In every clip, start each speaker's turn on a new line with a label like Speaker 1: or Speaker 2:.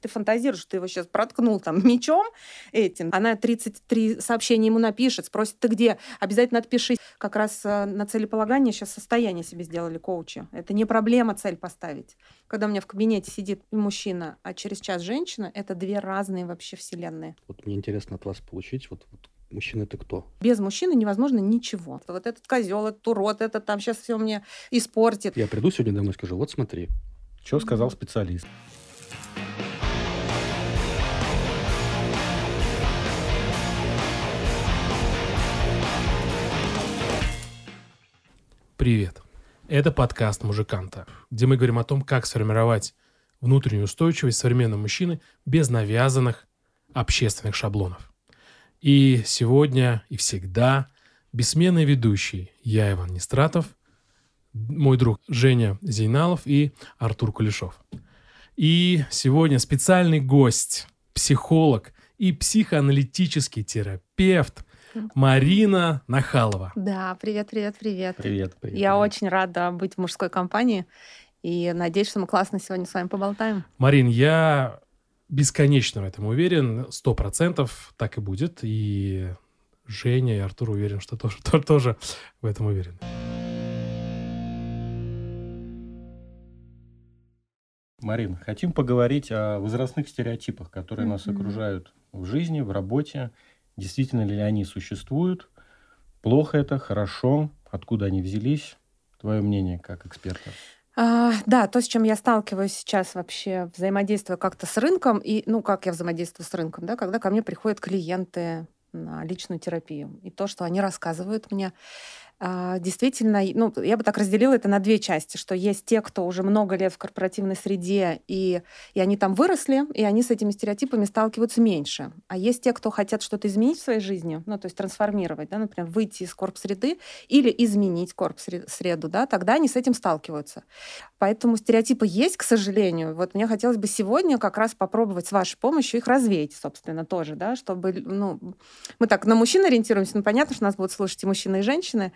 Speaker 1: Ты фантазируешь, что ты его сейчас проткнул там мечом этим. Она 33 сообщения ему напишет, спросит, ты где? Обязательно отпишись. Как раз э, на целеполагание сейчас состояние себе сделали коучи. Это не проблема цель поставить. Когда у меня в кабинете сидит мужчина, а через час женщина, это две разные вообще вселенные.
Speaker 2: Вот мне интересно от вас получить, вот, вот мужчина это кто?
Speaker 1: Без мужчины невозможно ничего. Вот этот козел, этот урод, этот там сейчас все мне испортит.
Speaker 2: Я приду сегодня домой и скажу, вот смотри.
Speaker 3: Что сказал специалист?
Speaker 4: Привет. Это подкаст «Мужиканта», где мы говорим о том, как сформировать внутреннюю устойчивость современного мужчины без навязанных общественных шаблонов. И сегодня и всегда бессменный ведущий я, Иван Нестратов, мой друг Женя Зейналов и Артур Кулешов. И сегодня специальный гость, психолог и психоаналитический терапевт Марина Нахалова.
Speaker 1: Да, привет, привет, привет.
Speaker 3: Привет. привет
Speaker 1: Я
Speaker 3: привет.
Speaker 1: очень рада быть в мужской компании и надеюсь, что мы классно сегодня с вами поболтаем.
Speaker 4: Марин, я бесконечно в этом уверен, сто процентов так и будет. И Женя и Артур уверен, что тоже, то- тоже в этом уверен.
Speaker 3: Марин, хотим поговорить о возрастных стереотипах, которые нас
Speaker 1: Мгм.
Speaker 3: окружают в жизни, в работе. Действительно ли они существуют? Плохо это? Хорошо? Откуда они взялись? Твое мнение как эксперта?
Speaker 1: А, да, то, с чем я сталкиваюсь сейчас вообще, взаимодействуя как-то с рынком, и, ну, как я взаимодействую с рынком, да, когда ко мне приходят клиенты на личную терапию, и то, что они рассказывают мне, действительно, и, ну, я бы так разделила это на две части, что есть те, кто уже много лет в корпоративной среде, и, и они там выросли, и они с этими стереотипами сталкиваются меньше. А есть те, кто хотят что-то изменить в своей жизни, ну, то есть трансформировать, да, например, выйти из корп-среды или изменить корп-среду, да, тогда они с этим сталкиваются. Поэтому стереотипы есть, к сожалению. Вот мне хотелось бы сегодня как раз попробовать с вашей помощью их развеять, собственно, тоже, да, чтобы, ну, мы так на мужчин ориентируемся, ну, понятно, что нас будут слушать и мужчины, и женщины,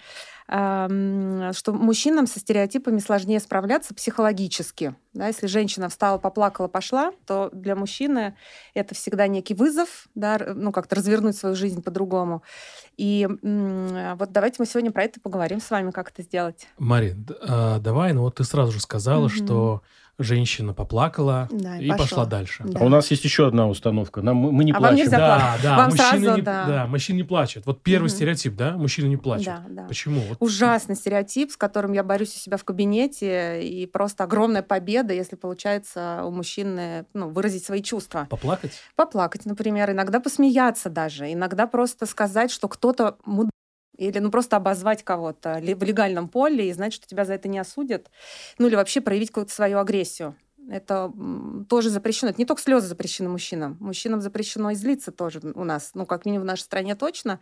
Speaker 1: что мужчинам со стереотипами сложнее справляться психологически. Да? Если женщина встала, поплакала, пошла, то для мужчины это всегда некий вызов, да, ну, как-то развернуть свою жизнь по-другому. И вот давайте мы сегодня про это поговорим с вами, как это сделать.
Speaker 4: Марин, а, давай, ну вот ты сразу же сказала,
Speaker 1: Мгм.
Speaker 4: что женщина поплакала
Speaker 1: Да,
Speaker 4: и пошла дальше.
Speaker 1: Да.
Speaker 3: А у нас есть еще одна установка. Нам, мы мы не
Speaker 1: А вам
Speaker 3: плачем.
Speaker 1: нельзя
Speaker 4: Да, да,
Speaker 1: Вам
Speaker 4: мужчины
Speaker 1: сразу,
Speaker 4: не,
Speaker 1: да.
Speaker 4: да, мужчины не плачут. Вот первый
Speaker 1: Мгм.
Speaker 4: стереотип, да, мужчины не плачут.
Speaker 1: Да, да.
Speaker 4: Почему? Вот
Speaker 1: Ужасный стереотип, с которым я борюсь у себя в кабинете, и просто огромная победа, если получается у мужчины ну, выразить свои чувства.
Speaker 4: Поплакать?
Speaker 1: Поплакать, например, иногда посмеяться даже, иногда просто сказать, что кто-то муд... или ну просто обозвать кого-то в легальном поле и знать, что тебя за это не осудят, ну или вообще проявить какую-то свою агрессию. Это тоже запрещено. Это не только слезы запрещены мужчинам. Мужчинам запрещено и злиться тоже у нас. Ну, как минимум в нашей стране точно.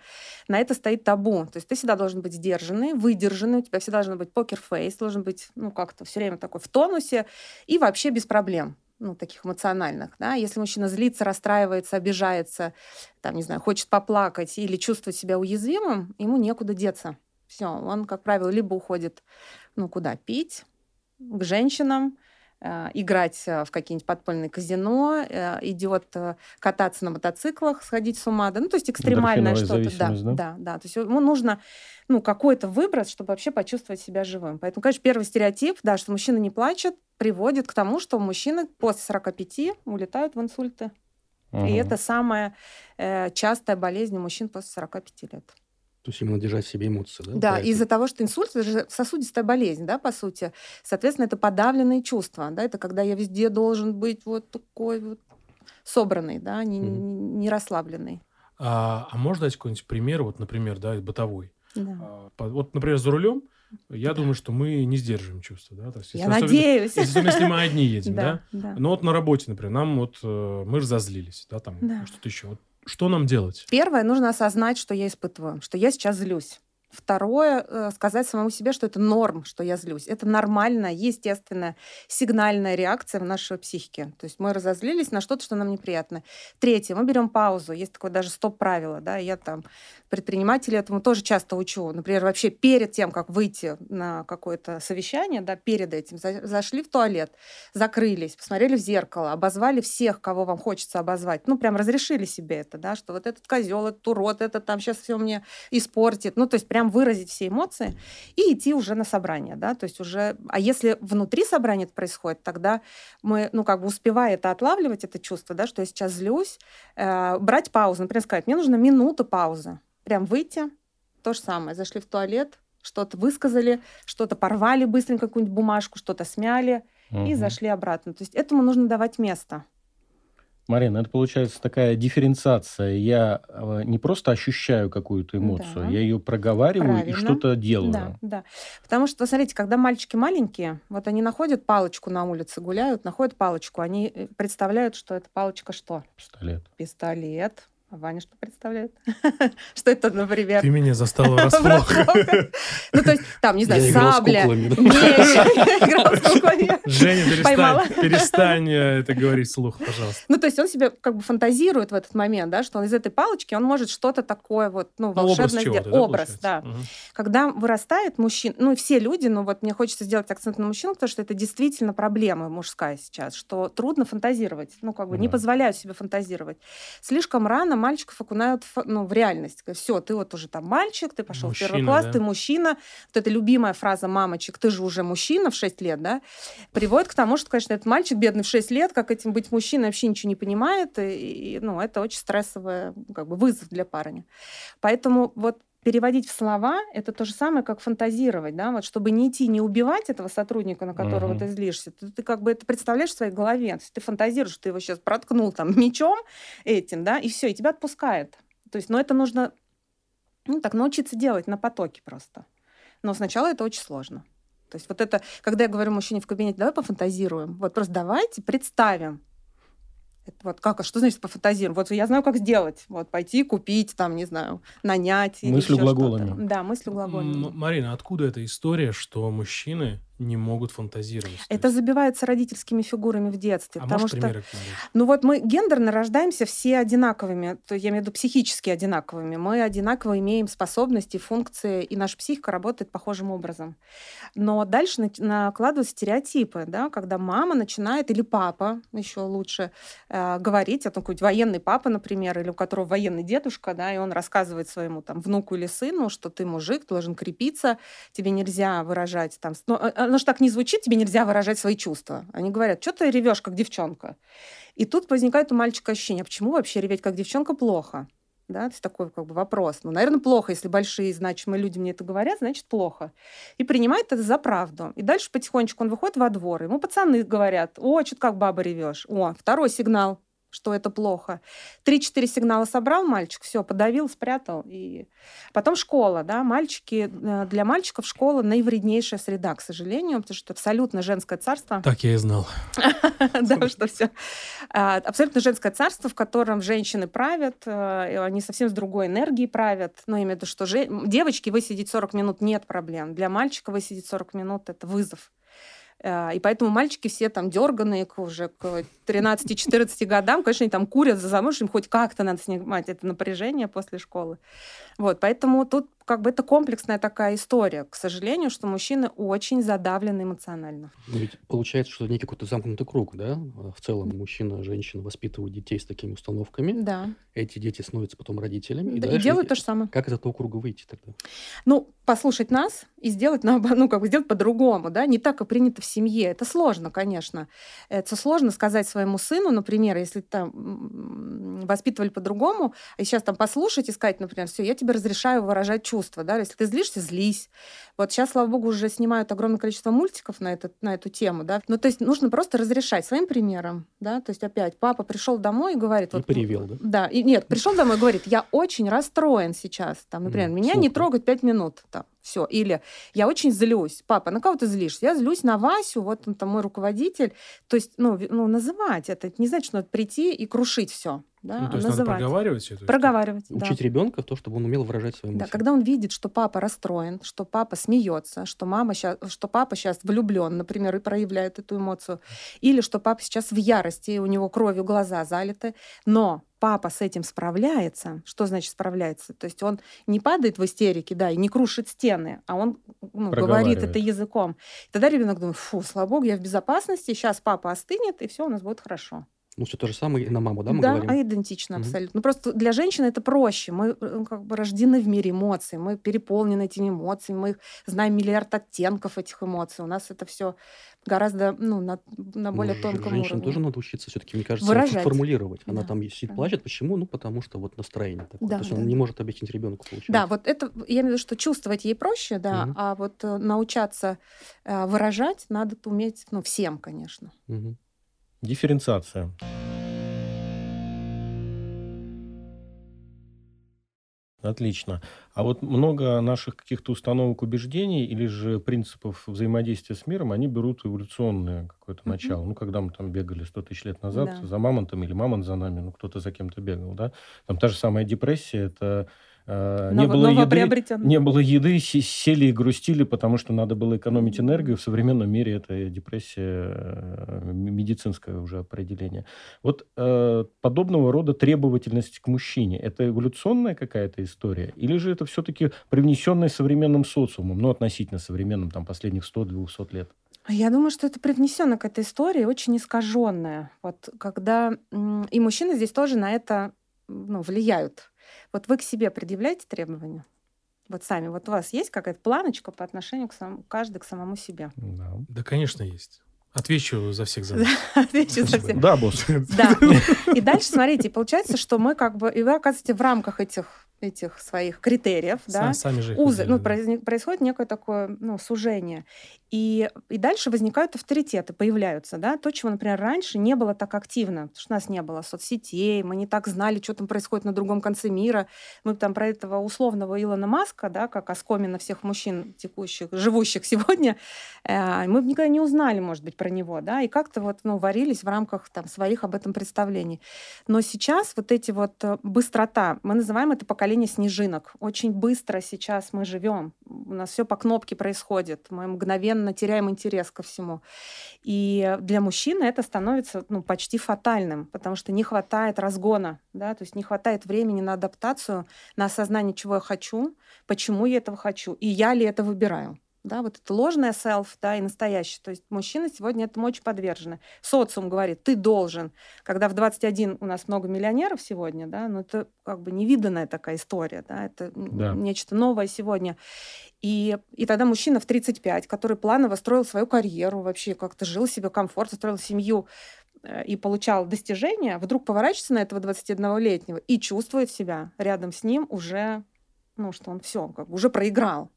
Speaker 1: На это стоит табу. То есть ты всегда должен быть сдержанный, выдержанный. У тебя всегда должен быть покер-фейс, должен быть, ну, как-то все время такой в тонусе и вообще без проблем ну, таких эмоциональных, да, если мужчина злится, расстраивается, обижается, там, не знаю, хочет поплакать или чувствует себя уязвимым, ему некуда деться. Все, он, как правило, либо уходит, ну, куда, пить, к женщинам, играть э, в какие-нибудь подпольные казино, э, идет э, кататься на мотоциклах, сходить с ума, да, ну, то есть экстремальное что-то, да,
Speaker 3: зависимость,
Speaker 1: да, да, то есть ему нужно, ну, какой-то выброс, чтобы вообще почувствовать себя живым. Поэтому, конечно, первый стереотип, да, что мужчина не плачет, приводит к тому, что мужчины после 45 улетают в инсульты. И
Speaker 3: Ага.
Speaker 1: это самая э, частая болезнь у мужчин после 45 лет.
Speaker 2: То есть именно держать в себе эмоции, да?
Speaker 1: Да, из-за того, что инсульт это же сосудистая болезнь, да, по сути. Соответственно, это подавленные чувства, да, это когда я везде должен быть вот такой вот собранный, да, не,
Speaker 2: Мгм.
Speaker 1: не- не расслабленный.
Speaker 4: А, а можно дать какой-нибудь пример, вот, например, да, бытовой?
Speaker 1: Да.
Speaker 4: А, Вот, например, за рулем, я думаю, что мы не сдерживаем чувства, да? То есть,
Speaker 1: Я
Speaker 4: особенно-
Speaker 1: надеюсь.
Speaker 4: Если, особенно если мы одни едем, да?
Speaker 1: да.
Speaker 4: Но вот на работе, например, нам вот э, мы разозлились, да, там
Speaker 1: Да.
Speaker 4: что-то еще. Вот что нам делать?
Speaker 1: Первое, нужно осознать, что я испытываю, что я сейчас злюсь. Второе, э, сказать самому себе, что это норм, что я злюсь. Это нормальная, естественная, сигнальная реакция в нашей психике. То есть мы разозлились на что-то, что нам неприятно. Третье, мы берем паузу. Есть такое даже стоп-правило. Да? Я там предприниматели этому тоже часто учу. Например, вообще перед тем, как выйти на какое-то совещание, да, перед этим, зашли в туалет, закрылись, посмотрели в зеркало, обозвали всех, кого вам хочется обозвать. Ну, прям разрешили себе это, да, что вот этот козел, этот урод, этот там сейчас все мне испортит. Ну, то есть прям выразить все эмоции и идти уже на собрание, да, то есть уже... А если внутри собрания это происходит, тогда мы, ну, как бы успевая это отлавливать, это чувство, да, что я сейчас злюсь, э, брать паузу, например, сказать, мне нужно минута паузы, прям выйти, то же самое, зашли в туалет, что-то высказали, что-то порвали быстренько какую-нибудь бумажку, что-то смяли угу. и зашли обратно. То есть этому нужно давать место.
Speaker 3: Марина, это получается такая дифференциация. Я э, не просто ощущаю какую-то эмоцию, да. я ее проговариваю Правильно. и что-то делаю.
Speaker 1: Да, да. Потому что, смотрите, когда мальчики маленькие, вот они находят палочку на улице, гуляют, находят палочку, они э, представляют, что это палочка что?
Speaker 3: Пистолет.
Speaker 1: Пистолет. А Ваня что представляет? что это, например?
Speaker 4: Ты меня застала врасплох.
Speaker 1: ну, то есть, там, не знаю, сабля.
Speaker 4: играл с куклами. Женя, перестань э, это говорить слух, пожалуйста.
Speaker 1: Ну, то есть, он себе как бы фантазирует в этот момент, да, что он из этой палочки, он может что-то такое вот, ну, ну волшебное сделать. Образ, да. Когда вырастает мужчина, ну, все люди, ну, вот мне хочется сделать акцент на мужчину, потому что это действительно проблема мужская сейчас, что трудно фантазировать, ну, как бы не позволяют себе фантазировать. Слишком рано мальчиков окунают в, ну, в реальность. Все, ты вот уже там мальчик, ты пошел мужчина, в первый класс, да? ты мужчина. Вот эта любимая фраза мамочек, ты же уже мужчина в 6 лет, да, приводит к тому, что, конечно, этот мальчик бедный в 6 лет, как этим быть мужчиной, вообще ничего не понимает. И, и ну, это очень стрессовый как бы, вызов для парня. Поэтому вот переводить в слова это то же самое, как фантазировать, да, вот чтобы не идти, не убивать этого сотрудника, на которого uh-huh. ты злишься, ты, ты как бы это представляешь в своей голове, ты фантазируешь, что ты его сейчас проткнул там мечом этим, да, и все, и тебя отпускает. То есть, но это нужно, ну, так научиться делать на потоке просто. Но сначала это очень сложно. То есть вот это, когда я говорю мужчине в кабинете, давай пофантазируем, вот просто давайте представим, это вот как, а что значит пофантазируем? Вот я знаю, как сделать. Вот пойти купить, там, не знаю, нанять.
Speaker 3: Мыслью глаголами.
Speaker 1: Да, мыслью глаголами.
Speaker 4: Марина, откуда эта история, что мужчины не могут фантазировать.
Speaker 1: Это забивается родительскими фигурами в детстве.
Speaker 4: А
Speaker 1: потому
Speaker 4: что, примеры
Speaker 1: ну вот мы гендерно рождаемся все одинаковыми, то я имею в виду психически одинаковыми. Мы одинаково имеем способности, функции, и наша психика работает похожим образом. Но дальше накладываются стереотипы, да, когда мама начинает, или папа, еще лучше, э, говорить, о какой-нибудь военный папа, например, или у которого военный дедушка, да, и он рассказывает своему там внуку или сыну, что ты мужик, должен крепиться, тебе нельзя выражать там... Ну, а, а, оно же так не звучит, тебе нельзя выражать свои чувства. Они говорят, что ты ревешь, как девчонка. И тут возникает у мальчика ощущение, почему вообще реветь как девчонка плохо? Да, это такой как бы вопрос. Ну, наверное, плохо, если большие значимые люди мне это говорят, значит, плохо. И принимает это за правду. И дальше потихонечку он выходит во двор, ему пацаны говорят, о, что-то как баба ревешь. О, второй сигнал что это плохо. Три-четыре сигнала собрал мальчик, все, подавил, спрятал. И потом школа, да, мальчики, э, для мальчиков школа наивреднейшая среда, к сожалению, потому что это абсолютно женское царство.
Speaker 4: Так я и знал.
Speaker 1: Да, что все. А, абсолютно женское царство, в котором женщины правят, э, они совсем с другой энергией правят. Но в виду, что девочки высидеть 40 минут нет проблем. Для мальчика высидеть 40 минут – это вызов. А, и поэтому мальчики все там дерганые уже к 13-14 годам, конечно, они там курят за замуж, им хоть как-то надо снимать это напряжение после школы. Вот, поэтому тут как бы это комплексная такая история. К сожалению, что мужчины очень задавлены эмоционально.
Speaker 2: Но ведь получается, что некий какой-то замкнутый круг, да? В целом мужчина, женщина воспитывают детей с такими установками.
Speaker 1: Да.
Speaker 2: Эти дети становятся потом родителями.
Speaker 1: Да, и, и делают то же самое.
Speaker 2: Как из этого круга выйти тогда?
Speaker 1: Ну, послушать нас и сделать, ну, как бы сделать по-другому, да? Не так, как принято в семье. Это сложно, конечно. Это сложно сказать своему сыну, например, если там воспитывали по-другому, и сейчас там послушать и сказать, например, все, я тебе разрешаю выражать чувства да, если ты злишься, злись. Вот сейчас, слава богу, уже снимают огромное количество мультиков на, этот, на эту тему, да. Ну, то есть нужно просто разрешать своим примером, да, то есть опять папа пришел домой и говорит...
Speaker 2: И вот, привел, да?
Speaker 1: Да, и нет, пришел домой и говорит, я очень расстроен сейчас, там, например, меня не трогать пять минут, там, Все. Или я очень злюсь. Папа, на кого ты злишься? Я злюсь на Васю, вот он там мой руководитель. То есть, ну, ну называть это. Это не значит, что надо прийти и крушить все. Да,
Speaker 4: Ну, то есть надо
Speaker 1: называть.
Speaker 4: проговаривать все это?
Speaker 1: Проговаривать, да.
Speaker 2: Учить ребенка в то, чтобы он умел выражать свои
Speaker 1: Да,
Speaker 2: мысли.
Speaker 1: когда он видит, что папа расстроен, что папа смеется, что мама щас, что папа сейчас влюблен, например, и проявляет эту эмоцию, или что папа сейчас в ярости, и у него кровью глаза залиты, но папа с этим справляется. Что значит справляется? То есть он не падает в истерике, да, и не крушит стены, а он ну, говорит это языком. И тогда ребенок думает, фу, слава богу, я в безопасности, сейчас папа остынет, и все у нас будет хорошо.
Speaker 2: Ну, все то же самое и на маму, да, мы
Speaker 1: да,
Speaker 2: говорим?
Speaker 1: а идентично
Speaker 2: Мгм.
Speaker 1: абсолютно. Ну, просто для женщины это проще. Мы э, как бы рождены в мире эмоций, мы переполнены этими эмоциями, мы их знаем миллиард оттенков этих эмоций. У нас это все гораздо ну, на, на более
Speaker 2: Ну,
Speaker 1: тонком
Speaker 2: Женщине
Speaker 1: уровне.
Speaker 2: тоже надо учиться все-таки, мне кажется,
Speaker 1: Выражать.
Speaker 2: формулировать. Она
Speaker 1: Да,
Speaker 2: там сидит,
Speaker 1: да.
Speaker 2: плачет. Почему? Ну, потому что вот настроение такое.
Speaker 1: Да,
Speaker 2: То есть
Speaker 1: да,
Speaker 2: она не
Speaker 1: да.
Speaker 2: может объяснить ребенку, получается.
Speaker 1: Да, вот это, я имею в виду, что чувствовать ей проще, да,
Speaker 2: Мгм.
Speaker 1: а вот э, научаться э, выражать надо уметь, ну, всем, конечно.
Speaker 2: Мгм.
Speaker 3: Дифференциация. Отлично. А вот много наших каких-то установок, убеждений или же принципов взаимодействия с миром, они берут эволюционное какое-то
Speaker 1: Мгм.
Speaker 3: начало. Ну, когда мы там бегали 100 тысяч лет назад
Speaker 1: Да.
Speaker 3: за мамонтом или мамонт за нами, ну, кто-то за кем-то бегал, да? Там та же самая депрессия, это э, не
Speaker 1: Ново-
Speaker 3: было еды, не было еды, се- сели и грустили, потому что надо было экономить энергию. В современном мире это депрессия, э, медицинское уже определение. Вот э, подобного рода требовательность к мужчине, это эволюционная какая-то история? Или же это все-таки привнесенная современным социумом, ну, относительно современным, там, последних 100-200 лет?
Speaker 1: Я думаю, что это привнесено к этой истории, очень искаженная. Вот когда и мужчины здесь тоже на это ну, влияют. Вот вы к себе предъявляете требования? Вот сами, вот у вас есть какая-то планочка по отношению к самому, каждый к самому себе?
Speaker 3: Да,
Speaker 4: Да, конечно, есть. Отвечу за всех за нас.
Speaker 1: Отвечу за всех.
Speaker 3: да босс.
Speaker 1: Да. И дальше, смотрите, получается, что мы как бы, и вы оказываете в рамках этих, этих своих критериев, да,
Speaker 4: Са- Сами же их
Speaker 1: узы, ну,
Speaker 4: да.
Speaker 1: происходит некое такое ну, сужение. И, и дальше возникают авторитеты, появляются, да, то, чего, например, раньше не было так активно, потому что у нас не было соцсетей, мы не так знали, что там происходит на другом конце мира. Мы там про этого условного Илона Маска, да, как оскомина всех мужчин текущих, живущих сегодня, э, мы никогда не узнали, может быть, про него, да, и как-то вот, ну, варились в рамках там своих об этом представлений. Но сейчас вот эти вот э, быстрота, мы называем это поколение снежинок. Очень быстро сейчас мы живем. У нас все по кнопке происходит. Мы мгновенно теряем интерес ко всему. И для мужчины это становится ну, почти фатальным, потому что не хватает разгона, да, то есть не хватает времени на адаптацию, на осознание, чего я хочу, почему я этого хочу, и я ли это выбираю. Да, вот это ложное self, да, и настоящее. То есть мужчины сегодня этому очень подвержены. Социум говорит, ты должен. Когда в 21 у нас много миллионеров сегодня, да, ну это как бы невиданная такая история, да, это
Speaker 3: Да.
Speaker 1: нечто новое сегодня. И, и тогда мужчина в 35, который планово строил свою карьеру, вообще как-то жил себе комфортно, строил семью э, и получал достижения, вдруг поворачивается на этого 21-летнего и чувствует себя рядом с ним уже, ну, что он все, как бы уже проиграл.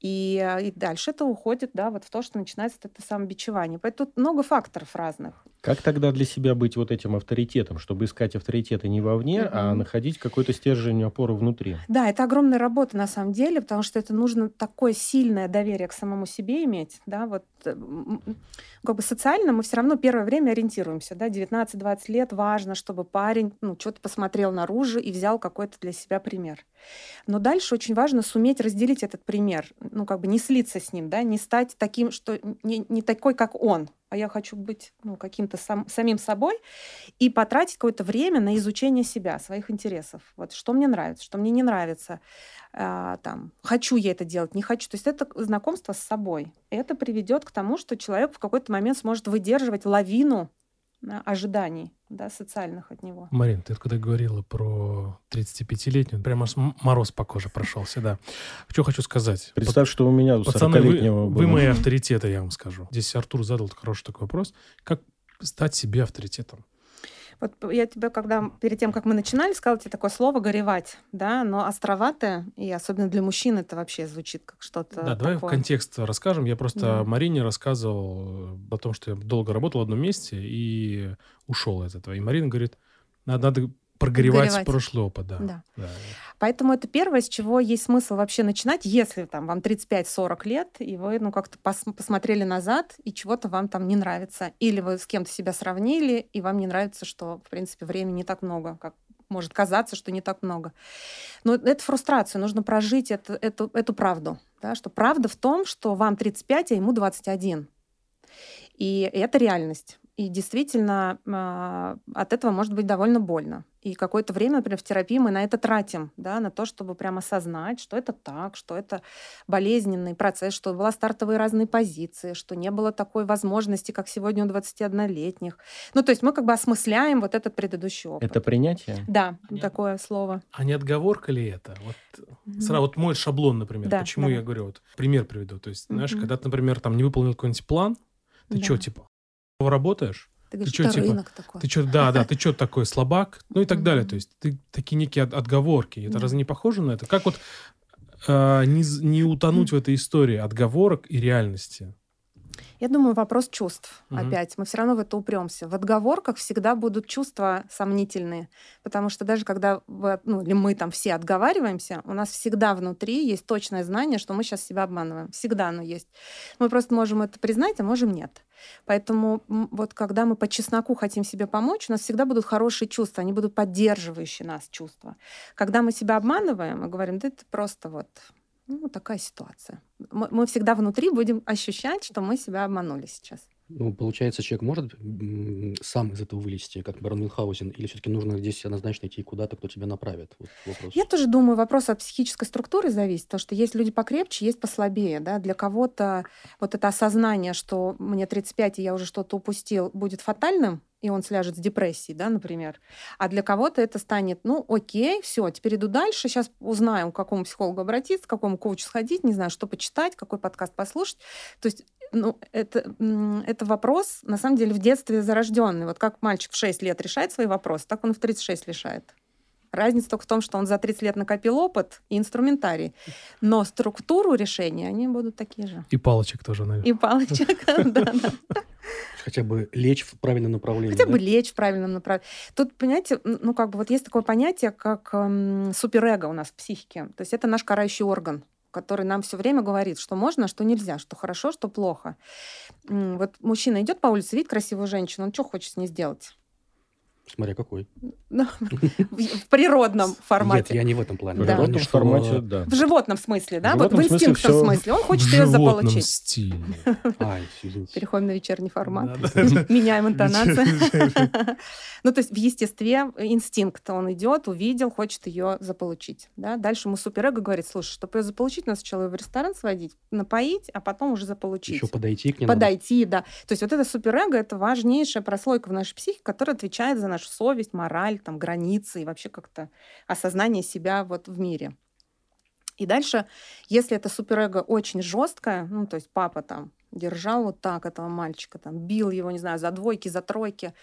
Speaker 1: И, э, и дальше это уходит, да, вот в то, что начинается это самобичевание. Поэтому тут много факторов разных.
Speaker 3: Как тогда для себя быть вот этим авторитетом, чтобы искать авторитеты не вовне, а
Speaker 1: Мгм.
Speaker 3: находить какой-то стержень опоры внутри?
Speaker 1: Да, это огромная работа на самом деле, потому что это нужно такое сильное доверие к самому себе иметь, да, вот э, как бы социально мы все равно первое время ориентируемся, да, 19-20 лет важно, чтобы парень, ну, что-то посмотрел наружу и взял какой-то для себя пример. Но дальше очень важно суметь разделить этот пример, ну, как бы не слиться с ним, да, не стать таким, что не, не такой, как он, а я хочу быть ну, каким-то сам, самим собой и потратить какое-то время на изучение себя, своих интересов. Вот что мне нравится, что мне не нравится, а, там, хочу я это делать, не хочу. То есть это знакомство с собой. Это приведет к тому, что человек в какой-то момент сможет выдерживать лавину ожиданий да, социальных от него.
Speaker 4: Марин, ты когда говорила про 35-летнюю, прямо мороз по коже прошелся, да. Что хочу сказать.
Speaker 3: Представь, что у меня у
Speaker 4: Пацаны, вы,
Speaker 3: 40-летнего
Speaker 4: вы мои авторитеты, я вам скажу. Здесь Артур задал хороший такой вопрос. Как стать себе авторитетом?
Speaker 1: Вот я тебе, когда перед тем, как мы начинали, сказала тебе такое слово «горевать», да, но островатое, и особенно для мужчин это вообще звучит как что-то
Speaker 4: Да, давай в
Speaker 1: такое.
Speaker 4: контекст расскажем. Я просто
Speaker 1: Да.
Speaker 4: Марине рассказывал э, о том, что я долго работал в одном месте и ушел из этого. И Марина говорит, надо, надо Прогревать
Speaker 1: Прогревать.
Speaker 4: прошлый опыт, да.
Speaker 1: Да.
Speaker 4: Да.
Speaker 1: Поэтому это первое, с чего есть смысл вообще начинать, если там вам 35-40 лет, и вы ну как-то пос- посмотрели назад, и чего-то вам там не нравится. Или вы с кем-то себя сравнили, и вам не нравится, что, в принципе, времени не так много, как может казаться, что не так много. Но это фрустрация, нужно прожить это, эту, эту правду. Да, что правда в том, что вам 35, а ему 21. И это реальность. И действительно, а, от этого может быть довольно больно. И какое-то время, например, в терапии мы на это тратим, да, на то, чтобы прямо осознать, что это так, что это болезненный процесс, что была стартовые разные позиции, что не было такой возможности, как сегодня у 21-летних. Ну, то есть мы как бы осмысляем вот этот предыдущий опыт.
Speaker 3: Это принятие?
Speaker 1: Да,
Speaker 4: Нет.
Speaker 1: такое слово.
Speaker 4: А не отговорка ли это? Вот
Speaker 1: Мгм.
Speaker 4: сразу вот мой шаблон, например.
Speaker 1: Да,
Speaker 4: Почему
Speaker 1: давай.
Speaker 4: я говорю? Вот пример приведу. То есть, знаешь,
Speaker 1: Мгм.
Speaker 4: когда ты, например, там не выполнил какой-нибудь план, ты
Speaker 1: Да.
Speaker 4: что, типа, работаешь?
Speaker 1: Ты говоришь,
Speaker 4: чё,
Speaker 1: это
Speaker 4: типа,
Speaker 1: рынок такой.
Speaker 4: Ты что, да, да, ты что такой слабак? Ну и так далее. То есть ты такие некие от- отговорки. Это
Speaker 1: Да.
Speaker 4: разве не похоже на это? Как вот э, не, не утонуть в этой истории отговорок и реальности?
Speaker 1: Я думаю, вопрос чувств.
Speaker 4: Мгм.
Speaker 1: Опять, мы все равно в это упремся. В отговорках всегда будут чувства сомнительные, потому что даже когда ну, или мы там все отговариваемся, у нас всегда внутри есть точное знание, что мы сейчас себя обманываем. Всегда оно есть. Мы просто можем это признать, а можем нет. Поэтому вот когда мы по чесноку хотим себе помочь, у нас всегда будут хорошие чувства, они будут поддерживающие нас чувства. Когда мы себя обманываем и говорим, да это просто вот ну, такая ситуация. Мы, мы всегда внутри будем ощущать, что мы себя обманули сейчас.
Speaker 2: Ну, получается, человек может сам из этого вылезти, как Барон Мюнхгаузен, или все-таки нужно здесь однозначно идти куда-то, кто тебя направит? Вот вопрос.
Speaker 1: Я тоже думаю, вопрос от психической структуры зависит, потому что есть люди покрепче, есть послабее. Да? Для кого-то вот это осознание, что мне 35, и я уже что-то упустил, будет фатальным, и он сляжет с депрессией, да, например. А для кого-то это станет, ну, окей, все, теперь иду дальше, сейчас узнаю, к какому психологу обратиться, к какому коучу сходить, не знаю, что почитать, какой подкаст послушать. То есть ну, это, это вопрос, на самом деле, в детстве зарожденный. Вот как мальчик в 6 лет решает свои вопросы, так он и в 36 решает. Разница только в том, что он за 30 лет накопил опыт и инструментарий. Но структуру решения они будут такие же.
Speaker 4: И палочек тоже, наверное.
Speaker 1: И палочек, да.
Speaker 2: Хотя бы лечь в правильном направлении.
Speaker 1: Хотя бы лечь в правильном направлении. Тут, понимаете, ну как бы вот есть такое понятие, как эм, суперэго у нас в психике. То есть это наш карающий орган который нам все время говорит, что можно, а что нельзя, что хорошо, что плохо. Вот мужчина идет по улице, видит красивую женщину, он что хочет с ней сделать?
Speaker 2: Смотря какой.
Speaker 1: Ну, в природном
Speaker 2: Нет,
Speaker 1: формате.
Speaker 2: я не в этом плане.
Speaker 3: В
Speaker 2: что-
Speaker 3: формате, да.
Speaker 1: В животном смысле, да?
Speaker 3: В
Speaker 1: вот в
Speaker 3: животном смысле
Speaker 1: инстинктном смысле. Он хочет
Speaker 4: в
Speaker 1: ее заполучить.
Speaker 4: стиле.
Speaker 2: Ай, извините.
Speaker 1: Переходим на вечерний формат. Меняем интонацию. Ну, то есть в естестве инстинкт. Он идет, увидел, хочет ее заполучить. Да? Дальше ему суперэго говорит, слушай, чтобы ее заполучить, надо сначала ее в ресторан сводить, напоить, а потом уже заполучить.
Speaker 2: Еще подойти к ней надо.
Speaker 1: Подойти, да. То есть вот это суперэго — это важнейшая прослойка в нашей психике, которая отвечает за нашу совесть, мораль, там, границы и вообще как-то осознание себя вот в мире. И дальше, если это суперэго очень жесткое, ну, то есть папа там держал вот так этого мальчика, там, бил его, не знаю, за двойки, за тройки,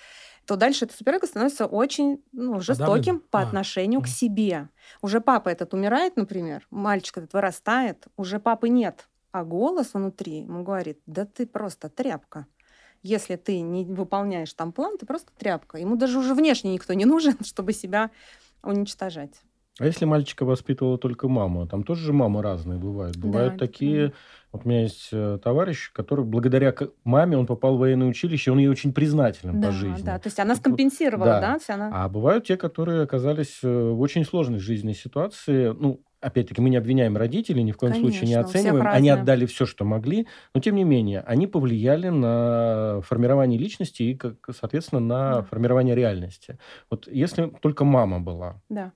Speaker 1: то дальше это суперэго становится очень ну, жестоким по
Speaker 4: А,
Speaker 1: отношению к
Speaker 4: мгм.
Speaker 1: себе. Уже папа этот умирает, например, мальчик этот вырастает, уже папы нет, а голос внутри ему говорит, да ты просто тряпка. Если ты не выполняешь там план, ты просто тряпка. Ему даже уже внешне никто не нужен, чтобы себя уничтожать.
Speaker 3: А если мальчика воспитывала только мама? Там тоже же мамы разные бывают. Бывают
Speaker 1: Да,
Speaker 3: такие... Вот у меня есть э, товарищ, который благодаря маме он попал в военное училище, он ей очень признателен
Speaker 1: Да,
Speaker 3: по жизни.
Speaker 1: да. То есть она скомпенсировала,
Speaker 3: да.
Speaker 1: да, она.
Speaker 3: А бывают те, которые оказались э, в очень сложной жизненной ситуации. Ну, опять-таки, мы не обвиняем родителей, ни в коем случае не
Speaker 1: Конечно, у всех
Speaker 3: оцениваем. Они отдали все, что могли, но тем не менее, они повлияли на формирование личности и, как, соответственно, на
Speaker 1: Да.
Speaker 3: формирование реальности. Вот если только мама была,
Speaker 1: Да.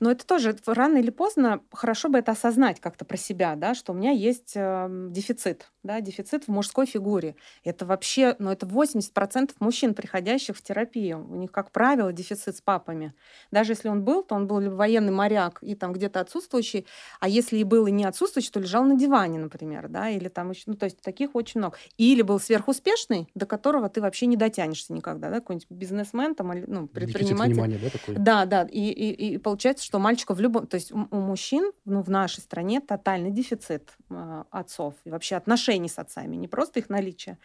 Speaker 1: Но это тоже рано или поздно хорошо бы это осознать как-то про себя, да, что у меня есть эм, дефицит, да, дефицит в мужской фигуре. Это вообще, ну, это 80% мужчин, приходящих в терапию. У них, как правило, дефицит с папами. Даже если он был, то он был либо военный моряк и там где-то отсутствующий отсутствующий, а если и был и не отсутствующий, то лежал на диване, например, да, или там еще, ну, то есть таких очень много. Или был сверхуспешный, до которого ты вообще не дотянешься никогда, да, какой-нибудь бизнесмен, там, ну, предприниматель.
Speaker 2: внимания, да, такой?
Speaker 1: Да, да, и, и, и получается, что мальчиков в любом, то есть у, у мужчин, ну, в нашей стране тотальный дефицит э, отцов и вообще отношений с отцами, не просто их наличие.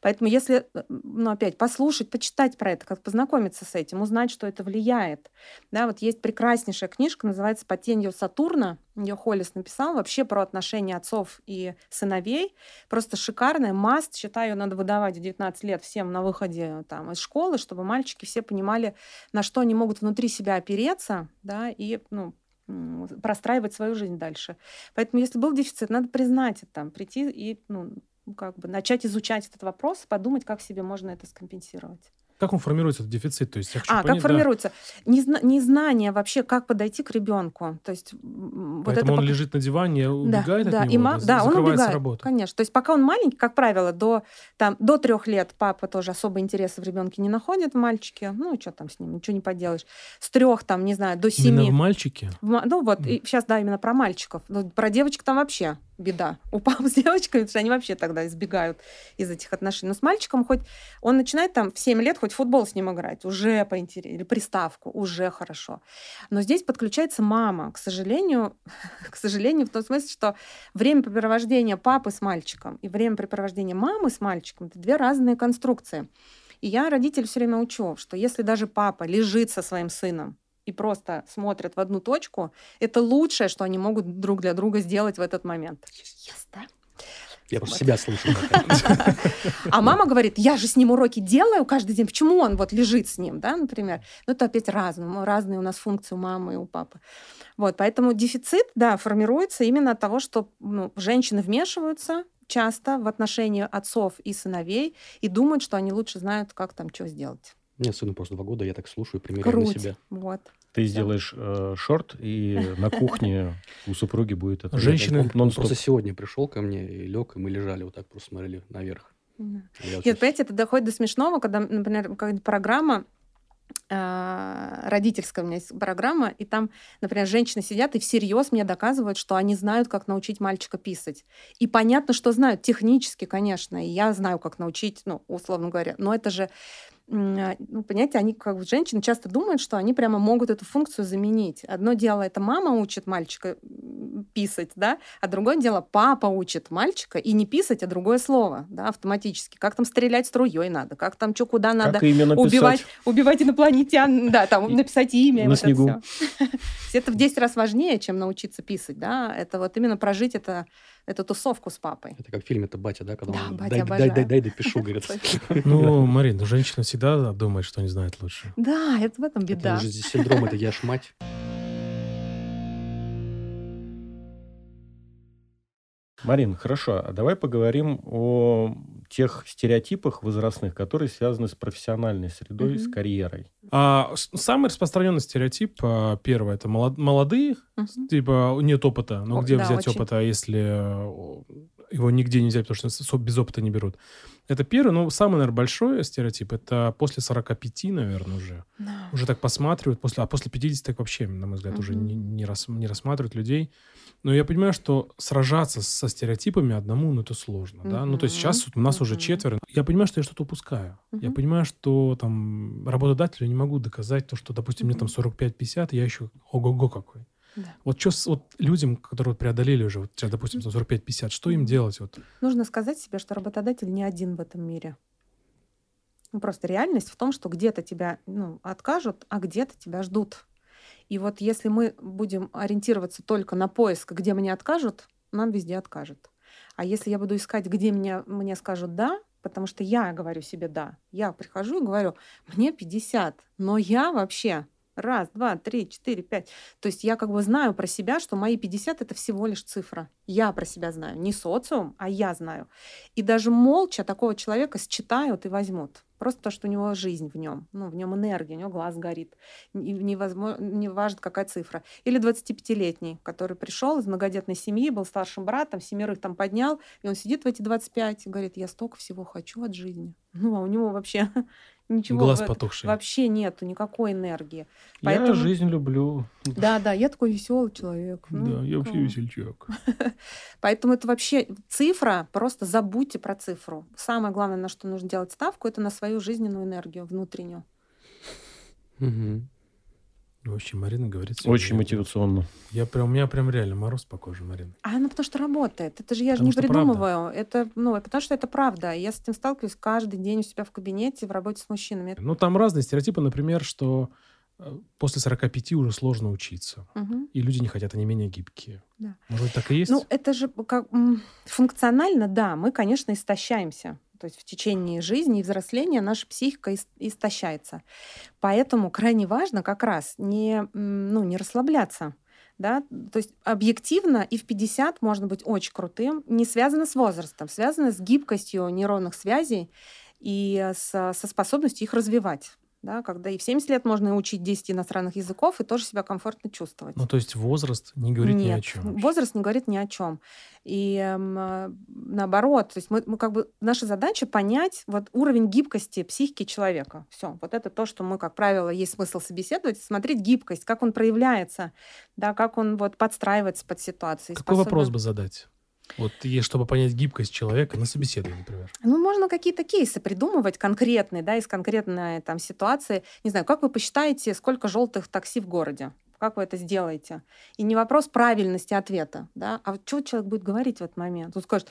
Speaker 1: Поэтому если, э, ну, опять, послушать, почитать про это, как познакомиться с этим, узнать, что это влияет. Да, вот есть прекраснейшая книжка, называется «По тенью Сатурна», ее Холлис написал вообще про отношения отцов и сыновей. Просто шикарная. Маст, считаю, надо выдавать в 19 лет всем на выходе там, из школы, чтобы мальчики все понимали, на что они могут внутри себя опереться, да, и ну, простраивать свою жизнь дальше. Поэтому, если был дефицит, надо признать это, там, прийти и ну, как бы начать изучать этот вопрос, подумать, как себе можно это скомпенсировать.
Speaker 4: Как он формируется, этот дефицит? То есть, я
Speaker 1: хочу а, понять, как формируется? Да. Незна- незнание вообще, как подойти к ребенку. То есть,
Speaker 4: вот Поэтому это он лежит на диване, убегает
Speaker 1: да,
Speaker 4: от
Speaker 1: да,
Speaker 4: него,
Speaker 1: ма- да, он убегает,
Speaker 4: работы.
Speaker 1: конечно. То есть пока он маленький, как правило, до, там, до трех лет папа тоже особо интереса в ребенке не находит в мальчике. Ну, что там с ним, ничего не поделаешь. С трех, там, не знаю, до семи.
Speaker 4: Именно в мальчике?
Speaker 1: В, ну, вот, mm. и сейчас, да, именно про мальчиков. Ну, про девочек там вообще беда у пап с девочками, потому что они вообще тогда избегают из этих отношений. Но с мальчиком хоть он начинает там в 7 лет хоть футбол с ним играть, уже поинтереснее, или приставку, уже хорошо. Но здесь подключается мама, к сожалению, к сожалению, в том смысле, что времяпрепровождение папы с мальчиком и времяпрепровождение мамы с мальчиком — это две разные конструкции. И я родитель все время учу, что если даже папа лежит со своим сыном и просто смотрят в одну точку, это лучшее, что они могут друг для друга сделать в этот момент.
Speaker 2: Yes, да? Я просто себя слышу.
Speaker 1: А мама говорит, я же с ним уроки делаю каждый день, почему он вот лежит с ним, да, например. Ну, это опять разные, разные у нас функции у мамы и у папы. Вот, поэтому дефицит, да, формируется именно от того, что ну, женщины вмешиваются часто в отношения отцов и сыновей и думают, что они лучше знают, как там что сделать.
Speaker 2: Мне сыну просто два года, я так слушаю, примеряю Круть. на себя.
Speaker 1: Вот.
Speaker 3: Ты сделаешь э, шорт, и на кухне у супруги будет это.
Speaker 2: Женщина. Он, он просто сегодня пришел ко мне и лег, и мы лежали вот так, просто смотрели наверх.
Speaker 1: Да. Нет, понимаете, это доходит до смешного, когда, например, какая-то программа, э, родительская у меня есть программа, и там, например, женщины сидят и всерьез мне доказывают, что они знают, как научить мальчика писать. И понятно, что знают, технически, конечно, и я знаю, как научить, ну, условно говоря, но это же а, ну, понимаете, они, как бы, женщины часто думают, что они прямо могут эту функцию заменить. Одно дело, это мама учит мальчика писать, да, а другое дело, папа учит мальчика и не писать, а другое слово, да, автоматически. Как там стрелять струей надо, как там что, куда надо убивать, убивать инопланетян, да, там написать имя.
Speaker 3: На вот снегу. Это,
Speaker 1: это в 10 раз важнее, чем научиться писать, да, это вот именно прожить это эту тусовку с папой.
Speaker 2: Это как в фильме «Это батя», да? Когда
Speaker 1: да,
Speaker 2: он,
Speaker 1: батя
Speaker 2: дай,
Speaker 1: обожаю.
Speaker 2: дай, дай, дай, допишу, говорит.
Speaker 4: Ну, Марин, ну, женщина всегда думает, что не знает лучше.
Speaker 1: Да, это в этом беда.
Speaker 2: Это уже синдром, это я ж мать.
Speaker 3: Марин, хорошо, а давай поговорим о тех стереотипах возрастных, которые связаны с профессиональной средой, mm-hmm. с карьерой.
Speaker 4: А, самый распространенный стереотип, а, первое, это молод, молодые, mm-hmm. типа нет опыта. Но О, где да, взять очень. опыта, если э, его нигде не взять, потому что без опыта не берут. Это первый, но самый, наверное, большой стереотип, это после 45, наверное, уже. Да. Уже так посматривают, после, а после 50 так вообще, на мой взгляд, mm-hmm. уже не, не, рас, не рассматривают людей. Но я понимаю, что сражаться со стереотипами одному, ну, это сложно, mm-hmm. да. Ну, то есть сейчас вот у нас mm-hmm. уже четверо. Я понимаю, что я что-то упускаю. Mm-hmm. Я понимаю, что там работодателю не могу доказать то, что, допустим, mm-hmm. мне там 45-50, я еще ого-го какой. Да. Вот что вот людям, которые преодолели уже, вот сейчас, допустим, 45-50, что им делать? Вот?
Speaker 1: Нужно сказать себе, что работодатель не один в этом мире. Ну, просто реальность в том, что где-то тебя ну, откажут, а где-то тебя ждут. И вот если мы будем ориентироваться только на поиск, где мне откажут, нам везде откажут. А если я буду искать, где мне, мне скажут «да», потому что я говорю себе «да», я прихожу и говорю «мне 50», но я вообще Раз, два, три, четыре, пять. То есть я как бы знаю про себя, что мои 50 это всего лишь цифра. Я про себя знаю. Не социум, а я знаю. И даже молча такого человека считают и возьмут. Просто то, что у него жизнь в нем, ну, в нем энергия, у него глаз горит. Невозможно, не важно, какая цифра. Или 25-летний, который пришел из многодетной семьи, был старшим братом, семерых там поднял, и он сидит в эти 25 и говорит, я столько всего хочу от жизни. Ну, а у него вообще ничего
Speaker 4: Глаз потухший.
Speaker 1: вообще нету, никакой энергии.
Speaker 3: Я
Speaker 1: Поэтому-
Speaker 3: жизнь люблю.
Speaker 1: Да, да, я такой веселый человек. Ну,
Speaker 4: Да, я вообще
Speaker 1: кого?
Speaker 4: весельчак.
Speaker 1: Поэтому это вообще цифра, просто забудьте про цифру. Самое главное, на что нужно делать ставку, это на свою жизненную энергию внутреннюю.
Speaker 4: Вообще, Марина говорит...
Speaker 3: Очень мотивационно.
Speaker 4: Я прям, у меня прям реально мороз по коже, Марина.
Speaker 1: А она потому что работает. Это же я же
Speaker 4: Потому
Speaker 1: не
Speaker 4: что
Speaker 1: придумываю. Это, ну, потому что это правда. Я с этим сталкиваюсь каждый день у себя в кабинете в работе с мужчинами.
Speaker 4: Ну, там разные стереотипы, например, что э, после 45 уже сложно учиться.
Speaker 1: Мгм.
Speaker 4: И люди не хотят, они менее гибкие.
Speaker 1: Да.
Speaker 4: Может быть, так и есть?
Speaker 1: Ну, это же как функционально, да, мы, конечно, истощаемся. То есть в течение жизни и взросления наша психика ис- истощается. Поэтому крайне важно как раз не, ну, не расслабляться. Да? То есть объективно и в 50 можно быть очень крутым, не связано с возрастом, связано с гибкостью нейронных связей и с- со способностью их развивать. Да? Когда и в 70 лет можно учить 10 иностранных языков и тоже себя комфортно чувствовать.
Speaker 4: Ну, то есть возраст не говорит ни о
Speaker 1: Нет,
Speaker 4: чем.
Speaker 1: возраст не говорит ни о чем. И эм, э, наоборот, то есть мы, мы как бы наша задача понять вот уровень гибкости психики человека. Все, вот это то, что мы, как правило, есть смысл собеседовать, смотреть гибкость, как он проявляется, да, как он вот подстраивается под ситуации.
Speaker 4: Какой вопрос
Speaker 1: способен-
Speaker 4: бы задать? Вот есть, чтобы понять гибкость человека на собеседовании, например.
Speaker 1: Ну, можно какие-то кейсы придумывать конкретные, да, из конкретной там ситуации. Не знаю, как вы посчитаете, сколько желтых такси в городе? Как вы это сделаете? И не вопрос правильности ответа, да, а вот что человек будет говорить в этот момент? Он скажет,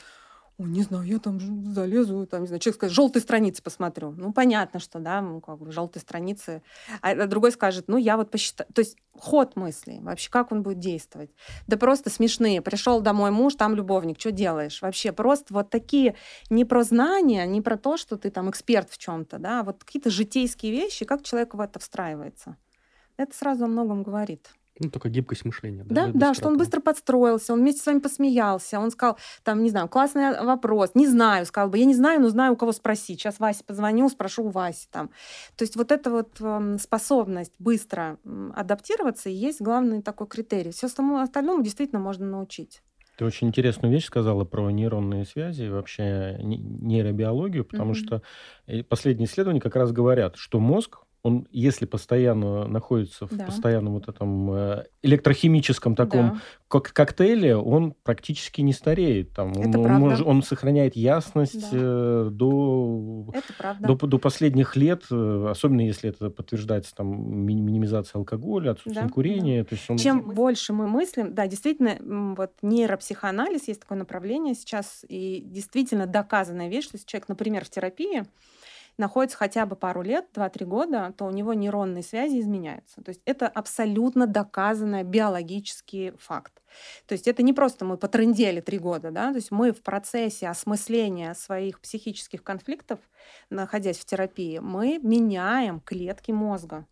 Speaker 1: не знаю, я там залезу, там, не знаю, человек скажет, желтые страницы посмотрю. Ну, понятно, что, да, как бы желтые страницы. А а другой скажет, ну, я вот посчитаю. То есть ход мысли, вообще, как он будет действовать. Да просто смешные. Пришел домой муж, там любовник, что делаешь? Вообще просто вот такие не про знания, не про то, что ты там эксперт в чем-то, да, а вот какие-то житейские вещи, как человек в это встраивается. Это сразу о многом говорит.
Speaker 2: Ну, только гибкость мышления.
Speaker 1: Да,
Speaker 2: или
Speaker 1: да, что он быстро подстроился, он вместе с вами посмеялся, он сказал, там, не знаю, классный вопрос, не знаю, сказал бы, я не знаю, но знаю, у кого спросить. Сейчас Васе позвоню, спрошу у Васи там. То есть вот эта вот эм, способность быстро адаптироваться и есть главный такой критерий. Все остальному действительно можно научить.
Speaker 3: Ты очень интересную вещь сказала про нейронные связи и вообще не- нейробиологию, потому
Speaker 1: Мгм.
Speaker 3: что э, последние исследования как раз говорят, что мозг, он, если постоянно находится в
Speaker 1: Да.
Speaker 3: постоянном вот этом э, электрохимическом таком
Speaker 1: Да.
Speaker 3: как коктейле, он практически не стареет. Там, он,
Speaker 1: Это
Speaker 3: он
Speaker 1: правда.
Speaker 3: мож- он сохраняет ясность
Speaker 1: Да.
Speaker 3: э, до, до, до последних лет, э, особенно если это подтверждается там, ми- минимизацией алкоголя, отсутствием
Speaker 1: Да,
Speaker 3: курения. То есть он...
Speaker 1: Чем больше мы мыслим, да, действительно, вот нейропсихоанализ есть такое направление сейчас, и действительно доказанная вещь, что если человек, например, в терапии находится хотя бы пару лет, 2-3 года, то у него нейронные связи изменяются. То есть это абсолютно доказанный биологический факт. То есть это не просто мы потрындели три года, да, то есть мы в процессе осмысления своих психических конфликтов, находясь в терапии, мы меняем клетки мозга.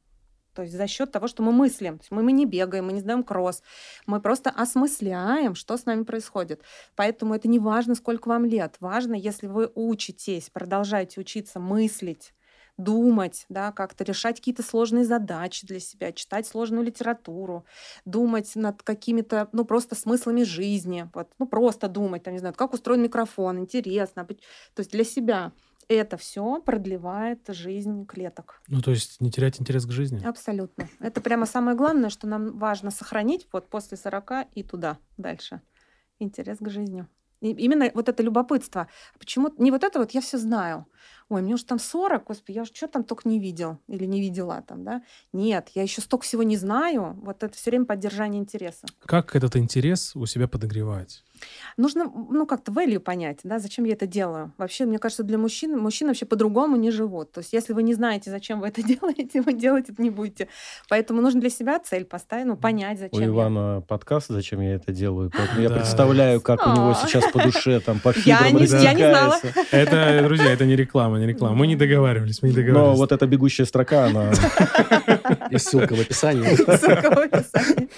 Speaker 1: То есть за счет того, что мы мыслим. Мы, мы не бегаем, мы не знаем кросс. Мы просто осмысляем, что с нами происходит. Поэтому это не важно, сколько вам лет. Важно, если вы учитесь, продолжаете учиться мыслить, думать, да, как-то решать какие-то сложные задачи для себя, читать сложную литературу, думать над какими-то, ну, просто смыслами жизни, вот, ну, просто думать, там, не знаю, как устроен микрофон, интересно, то есть для себя. Это все продлевает жизнь клеток.
Speaker 4: Ну, то есть не терять интерес к жизни.
Speaker 1: Абсолютно. Это прямо самое главное, что нам важно сохранить вот после 40 и туда дальше. Интерес к жизни. И именно вот это любопытство. Почему не вот это вот я все знаю. Ой, мне уже там 40, господи, я уже что там только не видел или не видела там, да? Нет, я еще столько всего не знаю. Вот это все время поддержание интереса.
Speaker 4: Как этот интерес у себя подогревать?
Speaker 1: Нужно, ну, как-то value понять, да, зачем я это делаю. Вообще, мне кажется, для мужчин, мужчины вообще по-другому не живут. То есть, если вы не знаете, зачем вы это делаете, вы делать это не будете. Поэтому нужно для себя цель поставить, ну, понять, зачем
Speaker 3: У
Speaker 1: я.
Speaker 3: Ивана подкаст, зачем я это делаю. Поэтому я представляю, как у него сейчас по душе, там, по
Speaker 1: Я
Speaker 3: фибрам
Speaker 1: не- я не знала.
Speaker 4: Это, друзья, это не реклама, не реклама. Мы не договаривались, мы не
Speaker 3: Но
Speaker 4: договаривались.
Speaker 3: вот эта бегущая строка, она...
Speaker 2: И ссылка в описании.
Speaker 1: Ссылка в описании.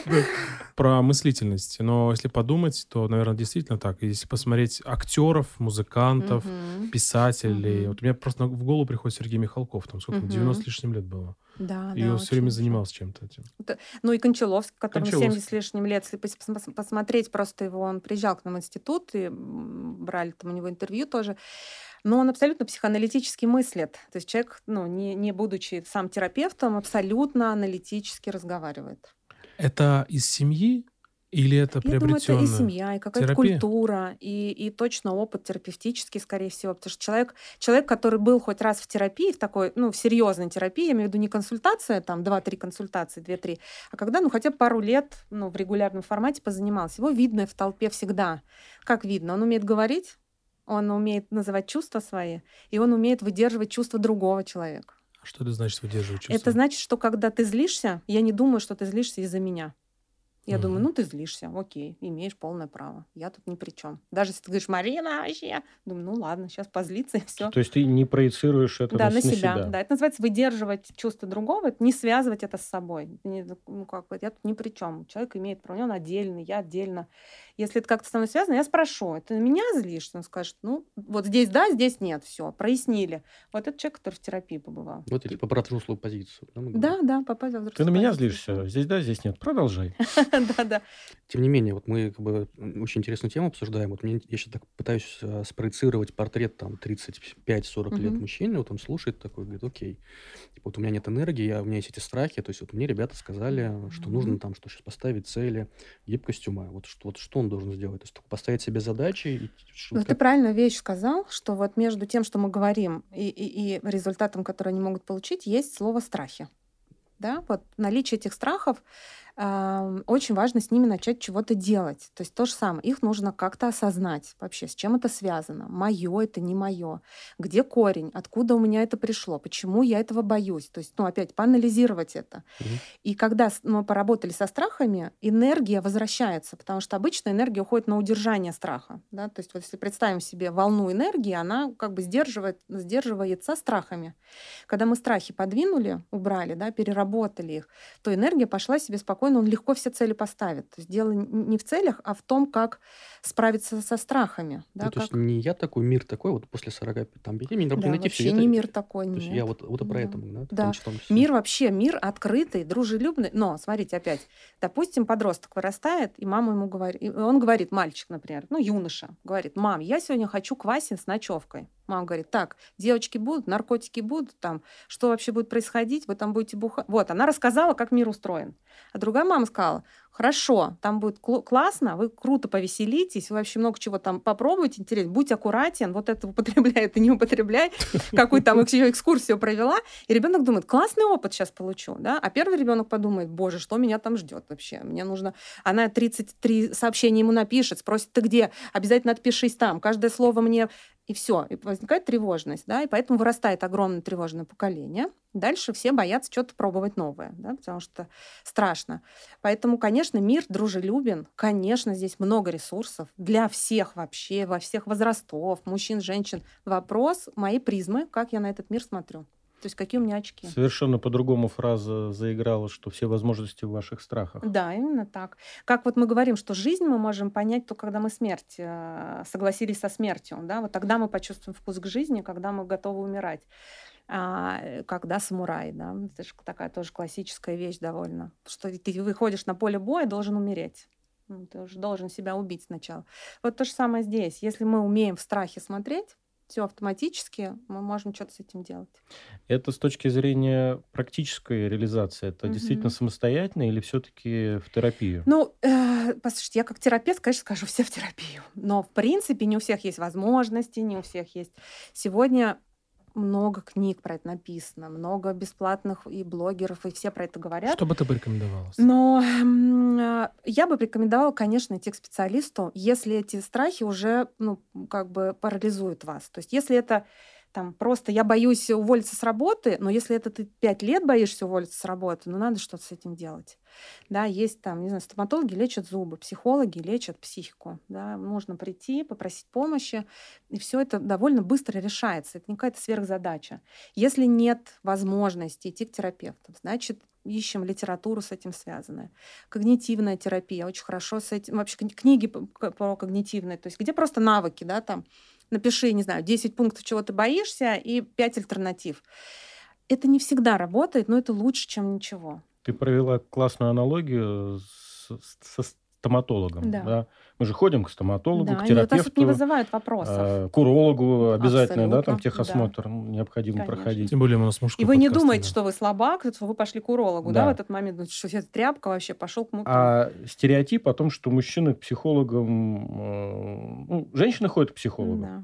Speaker 4: Про мыслительность. Но если подумать, то, наверное, действительно так. Если посмотреть актеров, музыкантов, писателей. Вот у меня просто в голову приходит Сергей Михалков. Там сколько?
Speaker 1: Мгм.
Speaker 4: 90 с лишним лет было.
Speaker 1: Да,
Speaker 4: И
Speaker 1: да,
Speaker 4: он все время занимался чем-то этим.
Speaker 1: Ну и Кончаловский, которому
Speaker 4: Кончаловский.
Speaker 1: 70 с лишним лет, если пос- пос- посмотреть просто его, он приезжал к нам в институт, и брали там у него интервью тоже. Но он абсолютно психоаналитически мыслит. То есть человек, ну, не, не будучи сам терапевтом, абсолютно аналитически разговаривает.
Speaker 4: Это из семьи или это
Speaker 1: Я думаю, это и семья, и какая-то
Speaker 4: терапия?
Speaker 1: культура, и, и точно опыт терапевтический, скорее всего. Потому что человек, человек, который был хоть раз в терапии, в такой, ну, в серьезной терапии, я имею в виду не консультация, там, 2-3 консультации, 2-3, а когда, ну, хотя бы пару лет, ну, в регулярном формате позанимался. Его видно в толпе всегда. Как видно? Он умеет говорить, он умеет называть чувства свои, и он умеет выдерживать чувства другого человека.
Speaker 4: А Что это значит выдерживать
Speaker 1: Это
Speaker 4: чувства?
Speaker 1: значит, что когда ты злишься, я не думаю, что ты злишься из-за меня. Я думаю,
Speaker 4: Мгм.
Speaker 1: ну ты злишься, окей, имеешь полное право. Я тут ни при чем. Даже если ты говоришь, Марина, вообще, думаю, ну ладно, сейчас позлиться и все.
Speaker 3: То есть ты не проецируешь это
Speaker 1: Да,
Speaker 3: на,
Speaker 1: на
Speaker 3: с- на
Speaker 1: себя. Да, это называется выдерживать чувства другого, это не связывать это с собой. Не- ну, как я тут ни при чем. Человек имеет право, он отдельный, я отдельно. Если это как-то со мной связано, я спрошу, ты на меня злишься? Он скажет, ну, вот здесь да, здесь нет, все, прояснили. Вот это человек, который в терапии побывал.
Speaker 2: Вот я типа про взрослую позицию. да?
Speaker 1: Да, да, попасть во
Speaker 3: Ты на меня
Speaker 1: взрослую
Speaker 3: злишься? Здесь да, здесь нет. Продолжай.
Speaker 1: Да, да.
Speaker 2: Тем не менее, вот мы как бы очень интересную тему обсуждаем. Вот мне, я сейчас так пытаюсь э, спроецировать портрет там 35-40 лет мужчины, вот он слушает такой, говорит, окей, вот у меня нет энергии, я, у меня есть эти страхи, то есть вот мне ребята сказали, что нужно там, что сейчас поставить цели, гибкость ума. Вот что, вот что он должен сделать? То есть только поставить себе задачи и
Speaker 1: Ну, ты правильно вещь сказал, что вот между тем, что мы говорим, и, и, и результатом, который они могут получить, есть слово страхи. Да, вот наличие этих страхов очень важно с ними начать чего-то делать. То есть то же самое. Их нужно как-то осознать вообще, с чем это связано. Мое это не мое. Где корень? Откуда у меня это пришло? Почему я этого боюсь? То есть, ну, опять, поанализировать это.
Speaker 2: Мгм.
Speaker 1: И когда мы поработали со страхами, энергия возвращается, потому что обычно энергия уходит на удержание страха. Да? То есть вот если представим себе волну энергии, она как бы сдерживает, сдерживается страхами. Когда мы страхи подвинули, убрали, да, переработали их, то энергия пошла себе спокойно, он легко все цели поставит. То есть дело не в целях, а в том, как справиться со страхами. Да,
Speaker 2: Ну, то есть
Speaker 1: как-
Speaker 2: не я такой, мир такой, вот после 45 там, пяти, мне надо
Speaker 1: да,
Speaker 2: найти все
Speaker 1: вообще не мир такой,
Speaker 2: То есть
Speaker 1: нет.
Speaker 2: я вот, вот про
Speaker 1: Да.
Speaker 2: это, да?
Speaker 1: Да.
Speaker 2: том.
Speaker 1: Мир вообще, мир открытый, дружелюбный. Но, смотрите, опять, допустим, подросток вырастает, и мама ему говорит, он говорит, мальчик, например, ну, юноша, говорит, мам, я сегодня хочу квасин с ночевкой. Мама говорит, так, девочки будут, наркотики будут, там, что вообще будет происходить, вы там будете бухать. Вот, она рассказала, как мир устроен. А другая мама сказала, хорошо, там будет классно, вы круто повеселитесь, вы вообще много чего там попробуйте, интересно, будь аккуратен, вот это употребляй, это не употребляй, какую там экскурсию провела, и ребенок думает, классный опыт сейчас получу, да, а первый ребенок подумает, боже, что меня там ждет вообще, мне нужно, она 33 сообщения ему напишет, спросит, ты где, обязательно отпишись там, каждое слово мне, и все, и возникает тревожность, да, и поэтому вырастает огромное тревожное поколение. Дальше все боятся что-то пробовать новое, да, потому что страшно. Поэтому, конечно, мир дружелюбен, конечно, здесь много ресурсов для всех вообще, во всех возрастов, мужчин, женщин. Вопрос моей призмы, как я на этот мир смотрю. То есть какие у меня очки.
Speaker 3: Совершенно по-другому фраза заиграла, что все возможности в ваших страхах.
Speaker 1: Да, именно так. Как вот мы говорим, что жизнь мы можем понять только когда мы смерть, э, согласились со смертью, да, вот тогда мы почувствуем вкус к жизни, когда мы готовы умирать. А, э, когда самурай, да, это же такая тоже классическая вещь довольно, что ты выходишь на поле боя, должен умереть. Ну, Ты уже должен себя убить сначала. Вот то же самое здесь. Если мы умеем в страхе смотреть, все автоматически, мы можем что-то с этим делать.
Speaker 3: Это с точки зрения практической реализации. Это
Speaker 1: Мгм.
Speaker 3: действительно самостоятельно или все-таки в терапию?
Speaker 1: Ну, э, послушайте, я как терапевт, конечно, скажу все в терапию. Но, в принципе, не у всех есть возможности, не у всех есть. Сегодня много книг про это написано, много бесплатных и блогеров, и все про это говорят.
Speaker 4: Что бы ты порекомендовала?
Speaker 1: Но э, я бы рекомендовала, конечно, идти к специалисту, если эти страхи уже, ну, как бы парализуют вас. То есть если это там просто я боюсь уволиться с работы, но если это ты пять лет боишься уволиться с работы, ну надо что-то с этим делать. Да, есть там, не знаю, стоматологи лечат зубы, психологи лечат психику. Да, можно прийти, попросить помощи, и все это довольно быстро решается. Это не какая-то сверхзадача. Если нет возможности идти к терапевту, значит, ищем литературу с этим связанную. Когнитивная терапия очень хорошо с этим. Вообще кни- книги по, к- по когнитивной, то есть где просто навыки, да, там напиши, не знаю, 10 пунктов, чего ты боишься, и 5 альтернатив. Это не всегда работает, но это лучше, чем ничего.
Speaker 3: Ты провела классную аналогию с- со стоматологом.
Speaker 1: Да.
Speaker 3: Да. Мы же ходим к стоматологу,
Speaker 1: Да,
Speaker 3: к
Speaker 1: вот это не
Speaker 3: терапевту,
Speaker 1: вызывает вопросов.
Speaker 3: э, к урологу обязательно, да, там
Speaker 1: Абсолютно,
Speaker 3: техосмотр необходимо
Speaker 1: Конечно.
Speaker 3: проходить.
Speaker 4: Тем более у нас мужской
Speaker 1: И вы не думаете,
Speaker 4: да.
Speaker 1: что вы слабак, что вы пошли к урологу, да,
Speaker 3: Да.
Speaker 1: в этот момент, что это тряпка вообще, пошел к муту.
Speaker 3: А стереотип о том, что мужчины к психологам... э, ну, женщины ходят к психологу,
Speaker 1: Да,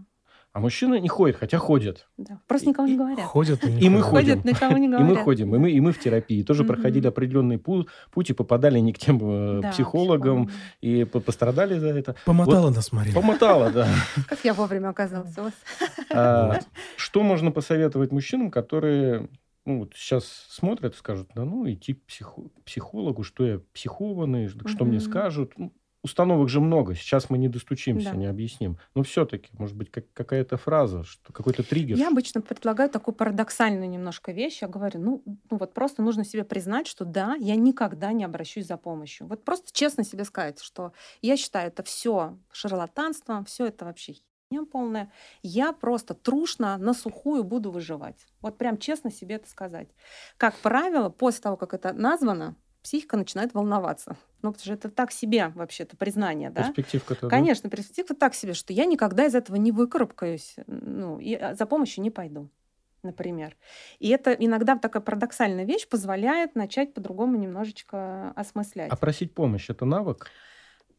Speaker 3: а мужчины не ходят, хотя ходят.
Speaker 1: да. Просто никому не говорят.
Speaker 4: Ходят и, не
Speaker 3: И мы
Speaker 4: ходят.
Speaker 3: ходим.
Speaker 1: Ходят, никому не
Speaker 3: И
Speaker 1: говорят.
Speaker 3: мы ходим, и мы, и мы в терапии тоже
Speaker 1: Мгм.
Speaker 3: проходили определенный пу- путь и попадали не к тем э,
Speaker 1: Да,
Speaker 3: психологам,
Speaker 1: психологам.
Speaker 3: и по- пострадали за это.
Speaker 4: Помотала нас Марина.
Speaker 3: Помотало, да.
Speaker 1: Как я вовремя оказалась у вас.
Speaker 3: А,
Speaker 4: Вот.
Speaker 3: Что можно посоветовать мужчинам, которые ну, вот сейчас смотрят и скажут, да ну, идти к психо- психологу, что я психованный, что мне скажут. Ну, Установок же много, сейчас мы не достучимся,
Speaker 1: Да.
Speaker 3: не объясним. Но все-таки, может быть, как- какая-то фраза, что, какой-то триггер.
Speaker 1: Я обычно предлагаю такую парадоксальную немножко вещь. Я говорю, ну, ну вот просто нужно себе признать, что да, я никогда не обращусь за помощью. Вот просто честно себе сказать, что я считаю это все шарлатанство, все это вообще херня полная. Я просто трушно на сухую буду выживать. Вот прям честно себе это сказать. Как правило, после того, как это названо, психика начинает волноваться. Ну, потому что это так себе вообще-то признание, да?
Speaker 3: Перспективка-то, да?
Speaker 1: Конечно, перспектива так себе, что я никогда из этого не выкарабкаюсь, ну, и а, за помощью не пойду, например. И это иногда такая парадоксальная вещь позволяет начать по-другому немножечко осмыслять.
Speaker 3: А просить помощь – это навык?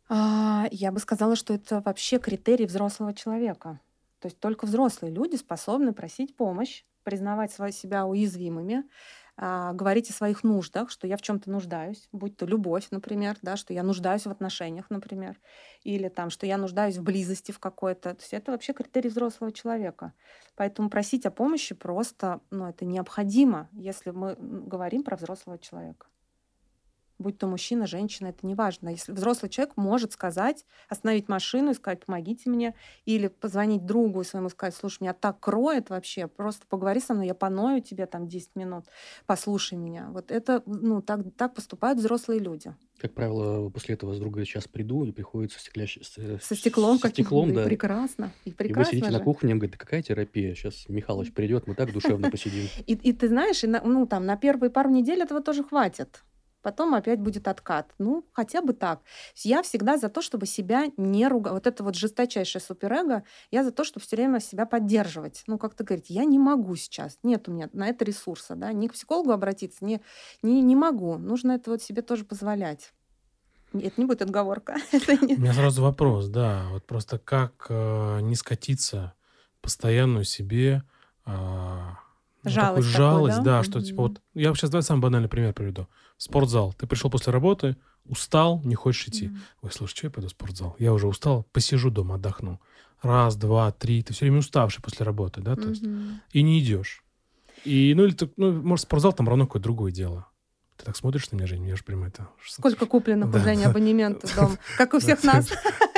Speaker 1: А, я бы сказала, что это вообще критерий взрослого человека. То есть только взрослые люди способны просить помощь, признавать себя уязвимыми, а, говорить о своих нуждах, что я в чем-то нуждаюсь, будь то любовь, например, да, что я нуждаюсь в отношениях, например, или там, что я нуждаюсь в близости в какой-то. То есть это вообще критерий взрослого человека. Поэтому просить о помощи просто, ну, это необходимо, если мы говорим про взрослого человека будь то мужчина, женщина, это не важно. Если взрослый человек может сказать, остановить машину и сказать, помогите мне, или позвонить другу своему и сказать, слушай, меня так кроет вообще, просто поговори со мной, я поною тебе там 10 минут, послушай меня. Вот это, ну, так, так поступают взрослые люди.
Speaker 2: Как правило, после этого с другой сейчас приду и приходится стеклящ... э,
Speaker 1: Со стеклом
Speaker 2: со стеклом,
Speaker 1: и
Speaker 2: да.
Speaker 1: прекрасно. И
Speaker 2: И вы
Speaker 1: прекрасно
Speaker 2: сидите на
Speaker 1: же.
Speaker 2: кухне, он говорит, «Да какая терапия? Сейчас Михалыч придет, мы так душевно посидим.
Speaker 1: И, и ты знаешь, и на- ну, там, на первые пару недель этого тоже хватит. Потом опять будет откат. Ну, хотя бы так. Я всегда за то, чтобы себя не ругать. Вот это вот жесточайшее суперэго, я за то, чтобы все время себя поддерживать. Ну, как-то говорить, я не могу сейчас, нет у меня на это ресурса, да, ни к психологу обратиться, не, не, не могу. Нужно это вот себе тоже позволять. Это не будет отговорка.
Speaker 4: У меня сразу вопрос, да. Вот просто как э, не скатиться постоянную себе такую
Speaker 1: Жалость такую,
Speaker 4: жалость,
Speaker 1: да?
Speaker 4: да, что типа вот я сейчас давай самый банальный пример приведу. В спортзал. Ты пришел после работы, устал, не хочешь идти.
Speaker 1: Мгм.
Speaker 4: Ой, слушай, что я пойду в спортзал? Я уже устал, посижу дома, отдохну. Раз, два, три. Ты все время уставший после работы, да, то есть.
Speaker 1: Мгм.
Speaker 4: И не идешь. И, ну, или ты, ну, может, спортзал там равно какое-то другое дело. Ты так смотришь на меня, Жень, я же понимаю, это...
Speaker 1: Сколько купленных
Speaker 4: Да.
Speaker 1: у Жени абонементов дома, как у всех нас,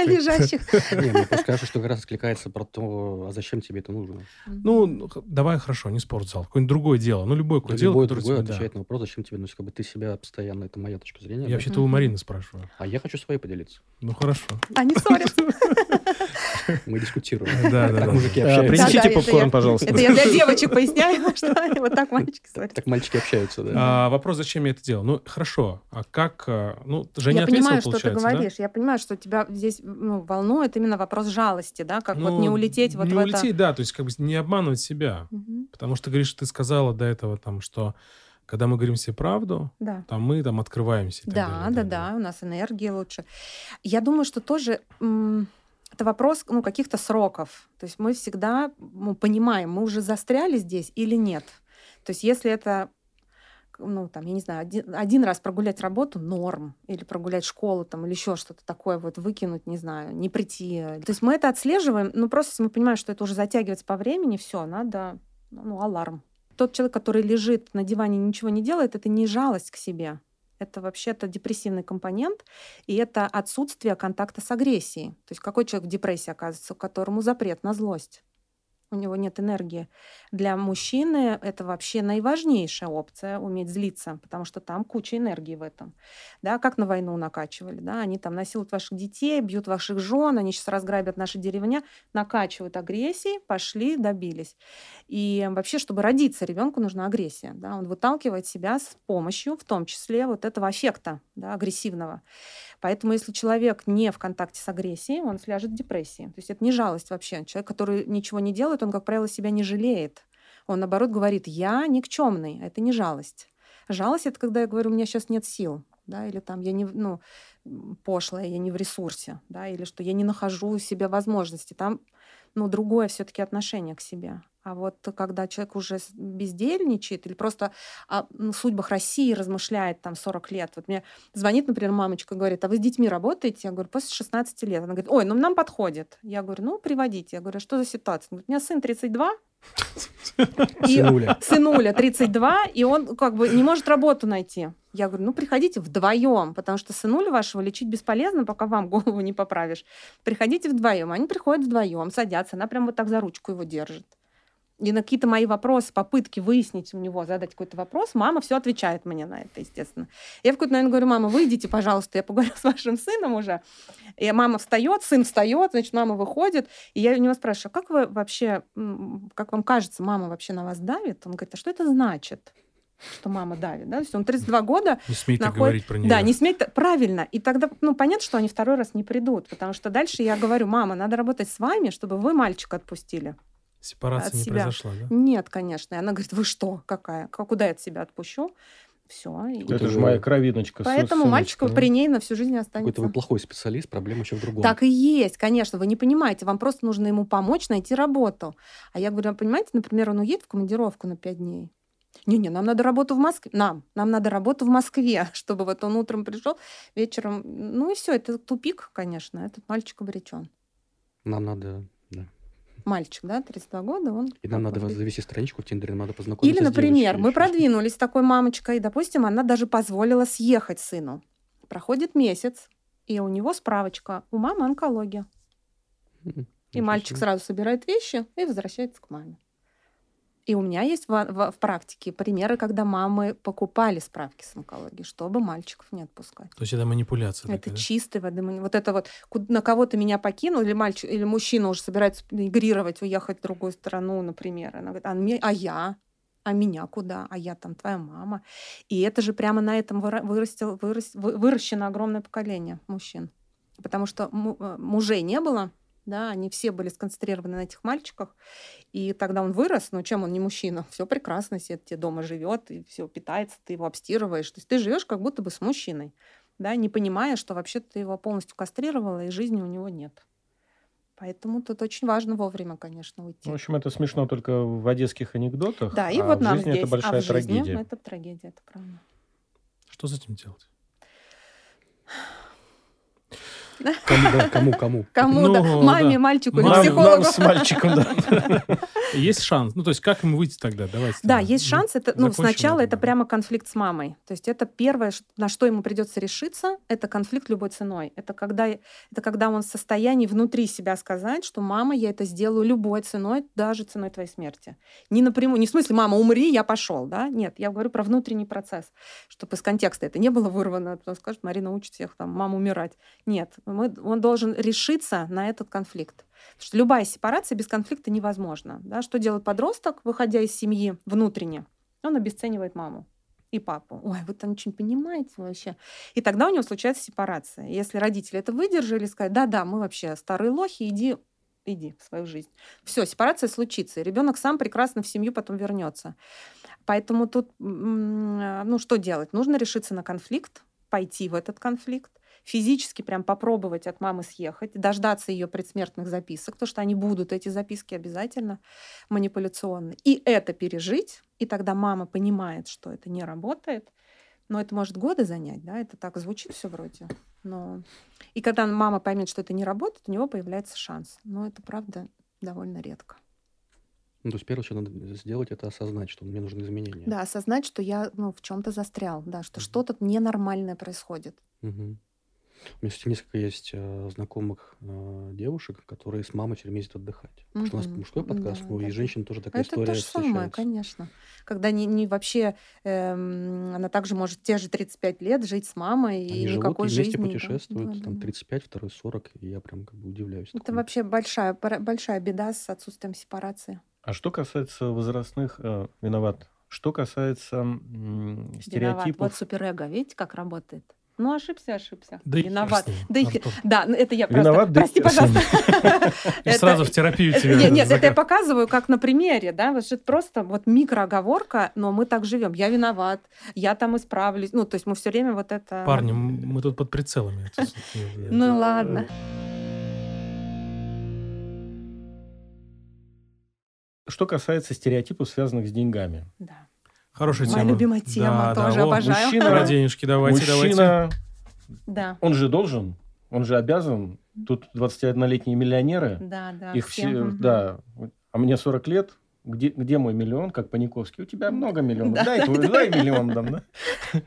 Speaker 1: лежащих.
Speaker 2: Не, мне просто кажется, что как раз откликается про то, а зачем тебе это нужно.
Speaker 4: Ну, ну, давай, хорошо, не спортзал, какое-нибудь другое дело. Ну, любое какое дело,
Speaker 2: Любое другое отвечает на вопрос, зачем тебе, ну, как бы ты себя постоянно, это моя точка зрения.
Speaker 4: Я вообще-то у. Марины спрашиваю.
Speaker 2: А я хочу своей поделиться.
Speaker 4: Ну, хорошо.
Speaker 1: Они ссорятся.
Speaker 2: Мы дискутируем.
Speaker 4: Да, да,
Speaker 2: Так мужики общаются.
Speaker 3: Принесите попкорн, пожалуйста.
Speaker 1: Это я для девочек поясняю, что вот так мальчики ссорятся.
Speaker 2: Так мальчики общаются, да.
Speaker 4: А, вопрос, зачем я это делал? Ну, хорошо. А как... а, Ну, Женя
Speaker 1: Я понимаю, что ты говоришь. Я понимаю, что тебя здесь ну, волнует именно вопрос жалости, да, как вот
Speaker 4: Ну,
Speaker 1: не улететь вот
Speaker 4: не
Speaker 1: в
Speaker 4: улететь,
Speaker 1: это.
Speaker 4: да, то есть как бы не обманывать себя.
Speaker 1: Мгм.
Speaker 4: Потому что, говоришь, ты сказала до этого, там, что когда мы говорим себе правду,
Speaker 1: Да.
Speaker 4: там мы там открываемся. и так
Speaker 1: Да,
Speaker 4: далее,
Speaker 1: да, да, у нас энергия лучше. Я думаю, что тоже это вопрос ну, каких-то сроков. То есть мы всегда ну, понимаем, мы уже застряли здесь или нет. То есть если это ну, там, я не знаю, один, один раз прогулять работу норм, или прогулять школу, там, или еще что-то такое, вот выкинуть, не знаю, не прийти. То есть мы это отслеживаем, ну, просто если мы понимаем, что это уже затягивается по времени, все, надо, ну, аларм. Тот человек, который лежит на диване и ничего не делает, это не жалость к себе. Это вообще-то депрессивный компонент, и это отсутствие контакта с агрессией. То есть какой человек в депрессии оказывается, которому запрет на злость? У него нет энергии. Для мужчины это вообще наиважнейшая опция уметь злиться, потому что там куча энергии в этом. Да, как на войну накачивали, да, они там насилуют ваших детей, бьют ваших жен, они сейчас разграбят наши деревня, накачивают агрессией, пошли, добились. И вообще, чтобы родиться ребенку, нужна агрессия, да, он выталкивает себя с помощью, в том числе вот этого аффекта, да, агрессивного. Поэтому если человек не в контакте с агрессией, он сляжет в депрессии. То есть это не жалость вообще. Человек, который ничего не делает, он, как правило, себя не жалеет. Он, наоборот, говорит, я никчемный, это не жалость. Жалость — это когда я говорю, у меня сейчас нет сил, да, или там я не, ну, пошлая, я не в ресурсе, да, или что я не нахожу у себя возможности. Там, ну, другое все таки отношение к себе. А вот когда человек уже бездельничает или просто о судьбах России размышляет там 40 лет. Вот мне звонит, например, мамочка, говорит, а вы с детьми работаете? Я говорю, после 16 лет. Она говорит, ой, ну нам подходит. Я говорю, ну приводите. Я говорю, «А что за ситуация? Говорит, у меня сын 32, и сынуля. сынуля 32, и он как бы не может работу найти. Я говорю, ну приходите вдвоем, потому что сынуля вашего лечить бесполезно, пока вам голову не поправишь. Приходите вдвоем. Они приходят вдвоем, садятся, она прям вот так за ручку его держит. И на какие-то мои вопросы, попытки выяснить у него, задать какой-то вопрос, мама все отвечает мне на это, естественно. Я в какой-то момент говорю, мама, выйдите, пожалуйста, я поговорю с вашим сыном уже. И мама встает, сын встает, значит, мама выходит. И я у него спрашиваю, «А как вы вообще, как вам кажется, мама вообще на вас давит? Он говорит, а что это значит? что мама давит, да, то есть он 32 года...
Speaker 4: Не смейте находит... говорить про нее.
Speaker 1: Да, не смейте, правильно. И тогда, ну, понятно, что они второй раз не придут, потому что дальше я говорю, мама, надо работать с вами, чтобы вы мальчика отпустили.
Speaker 4: Сепарация не себя. произошла, да?
Speaker 1: Нет, конечно. И она говорит, вы что, какая? Куда я от себя отпущу? Все.
Speaker 3: Это, это же моя кровиночка.
Speaker 1: Поэтому мальчиков при ней на всю жизнь останется.
Speaker 2: Какой-то вы плохой специалист, проблема еще в другом.
Speaker 1: Так и есть, конечно. Вы не понимаете. Вам просто нужно ему помочь найти работу. А я говорю, «А понимаете, например, он уедет в командировку на пять дней. Не-не, нам надо работу в Москве. Нам. Нам надо работу в Москве, чтобы вот он утром пришел, вечером... Ну и все, это тупик, конечно. Этот мальчик обречен.
Speaker 2: Нам надо
Speaker 1: мальчик, да, 32 года, он...
Speaker 2: И нам надо завести страничку в Тиндере, надо познакомиться
Speaker 1: Или, например, мы продвинулись с такой мамочкой, и, допустим, она даже позволила съехать сыну. Проходит месяц, и у него справочка. У мамы онкология. И мальчик сразу собирает вещи и возвращается к маме. И у меня есть в, в, в практике примеры, когда мамы покупали справки с онкологией, чтобы мальчиков не отпускать.
Speaker 4: То есть это манипуляция.
Speaker 1: Это такая, чистой воды. Вот это вот на кого-то меня покинул, или мальчик, или мужчина уже собирается мигрировать, уехать в другую страну, например. Она говорит, а, мне, а я? а меня куда, а я там твоя мама. И это же прямо на этом вырастил, вырас, выращено огромное поколение мужчин. Потому что э, мужей не было, да, они все были сконцентрированы на этих мальчиках, и тогда он вырос, но чем он не мужчина? Все прекрасно, себе тебе дома живет, и все питается, ты его обстирываешь, то есть ты живешь как будто бы с мужчиной, да, не понимая, что вообще ты его полностью кастрировала, и жизни у него нет. Поэтому тут очень важно вовремя, конечно, уйти.
Speaker 3: В общем, это смешно только в одесских анекдотах.
Speaker 1: Да, и
Speaker 3: а
Speaker 1: вот
Speaker 3: в
Speaker 1: нам
Speaker 3: жизни
Speaker 1: здесь.
Speaker 3: это большая
Speaker 1: а в жизни
Speaker 3: трагедия.
Speaker 1: Это трагедия, это правда.
Speaker 4: Что с этим делать?
Speaker 2: Кому, да, кому, кому?
Speaker 1: Кому,
Speaker 4: Ну,
Speaker 1: да.
Speaker 4: да.
Speaker 1: Маме, мальчику или
Speaker 3: Нам,
Speaker 1: психологу.
Speaker 3: нам с мальчиком, да.
Speaker 4: Есть шанс. Ну, то есть, как ему выйти тогда? Давайте.
Speaker 1: Да,
Speaker 4: тогда.
Speaker 1: есть шанс. Это, ну, сначала
Speaker 4: на
Speaker 1: это прямо конфликт с мамой. То есть это первое, на что ему придется решиться, это конфликт любой ценой. Это когда, это когда он в состоянии внутри себя сказать, что мама, я это сделаю любой ценой, даже ценой твоей смерти. Не напрямую, не в смысле, мама, умри, я пошел, да? Нет, я говорю про внутренний процесс, чтобы из контекста это не было вырвано, а потом скажет, Марина учит всех там, маму умирать. Нет, мы, он должен решиться на этот конфликт. Потому что любая сепарация без конфликта невозможна. Да? Что делает подросток, выходя из семьи внутренне? Он обесценивает маму и папу. Ой, вы там ничего не понимаете вообще. И тогда у него случается сепарация. Если родители это выдержали, сказать, да-да, мы вообще старые лохи, иди иди в свою жизнь. Все, сепарация случится, и ребенок сам прекрасно в семью потом вернется. Поэтому тут, ну что делать? Нужно решиться на конфликт, пойти в этот конфликт, физически прям попробовать от мамы съехать, дождаться ее предсмертных записок, потому что они будут, эти записки обязательно манипуляционные. И это пережить, и тогда мама понимает, что это не работает, но это может годы занять, да, это так звучит все вроде. Но... И когда мама поймет, что это не работает, у него появляется шанс. Но это, правда, довольно редко.
Speaker 2: Ну, то есть первое, что надо сделать, это осознать, что мне нужны изменения.
Speaker 1: Да, осознать, что я ну, в чем-то застрял, да, что что-то ненормальное происходит.
Speaker 2: Мгм. У меня, кстати, несколько есть э, знакомых э, девушек, которые с мамой все время ездят отдыхать. Потому что у нас мужской подкаст,
Speaker 1: Да,
Speaker 2: ну, и
Speaker 1: да.
Speaker 2: женщин тоже такая
Speaker 1: Это
Speaker 2: история
Speaker 1: то же самое, конечно. Когда не, не вообще эм, она также может те же 35 лет жить с мамой и
Speaker 2: Они живут
Speaker 1: никакой
Speaker 2: и вместе
Speaker 1: жизни. да.
Speaker 2: путешествуют,
Speaker 1: Да,
Speaker 2: там
Speaker 1: да, да.
Speaker 2: 35, второй 40, и я прям как бы удивляюсь.
Speaker 1: Это
Speaker 2: такому.
Speaker 1: вообще большая, большая беда с отсутствием сепарации.
Speaker 3: А что касается возрастных... э, виноват. Что касается м,
Speaker 1: Виноват.
Speaker 3: стереотипов...
Speaker 1: Вот суперэго, видите, как работает? Ну, ошибся, ошибся.
Speaker 4: Да
Speaker 1: Виноват. Да, да, ну, это я просто...
Speaker 3: Виноват, да
Speaker 1: Прости, пожалуйста.
Speaker 4: И сразу в терапию тебя.
Speaker 1: Нет, нет, это я показываю как на примере, да, вот это просто вот микрооговорка, но мы так живем. Я виноват, я там исправлюсь. Ну, то есть мы все время вот это...
Speaker 4: Парни, мы тут под прицелами.
Speaker 1: Ну ладно.
Speaker 3: Что касается стереотипов, связанных с деньгами.
Speaker 1: Да.
Speaker 4: Хорошая
Speaker 1: Моя
Speaker 4: тема.
Speaker 1: любимая тема,
Speaker 4: Да,
Speaker 1: тоже
Speaker 4: да,
Speaker 1: обожаю.
Speaker 3: мужчина-
Speaker 4: Про денежки давайте, давайте.
Speaker 3: Мужчина,
Speaker 1: Да,
Speaker 3: он же должен, он же обязан. Тут 21-летние миллионеры,
Speaker 1: да, да.
Speaker 3: их
Speaker 1: все,
Speaker 3: все,
Speaker 1: мгм.
Speaker 3: да. А мне 40 лет, где, где мой миллион, как Паниковский? У тебя много миллионов.
Speaker 1: Да,
Speaker 3: дай,
Speaker 1: да,
Speaker 3: твой-
Speaker 1: да.
Speaker 3: дай миллион дам, да?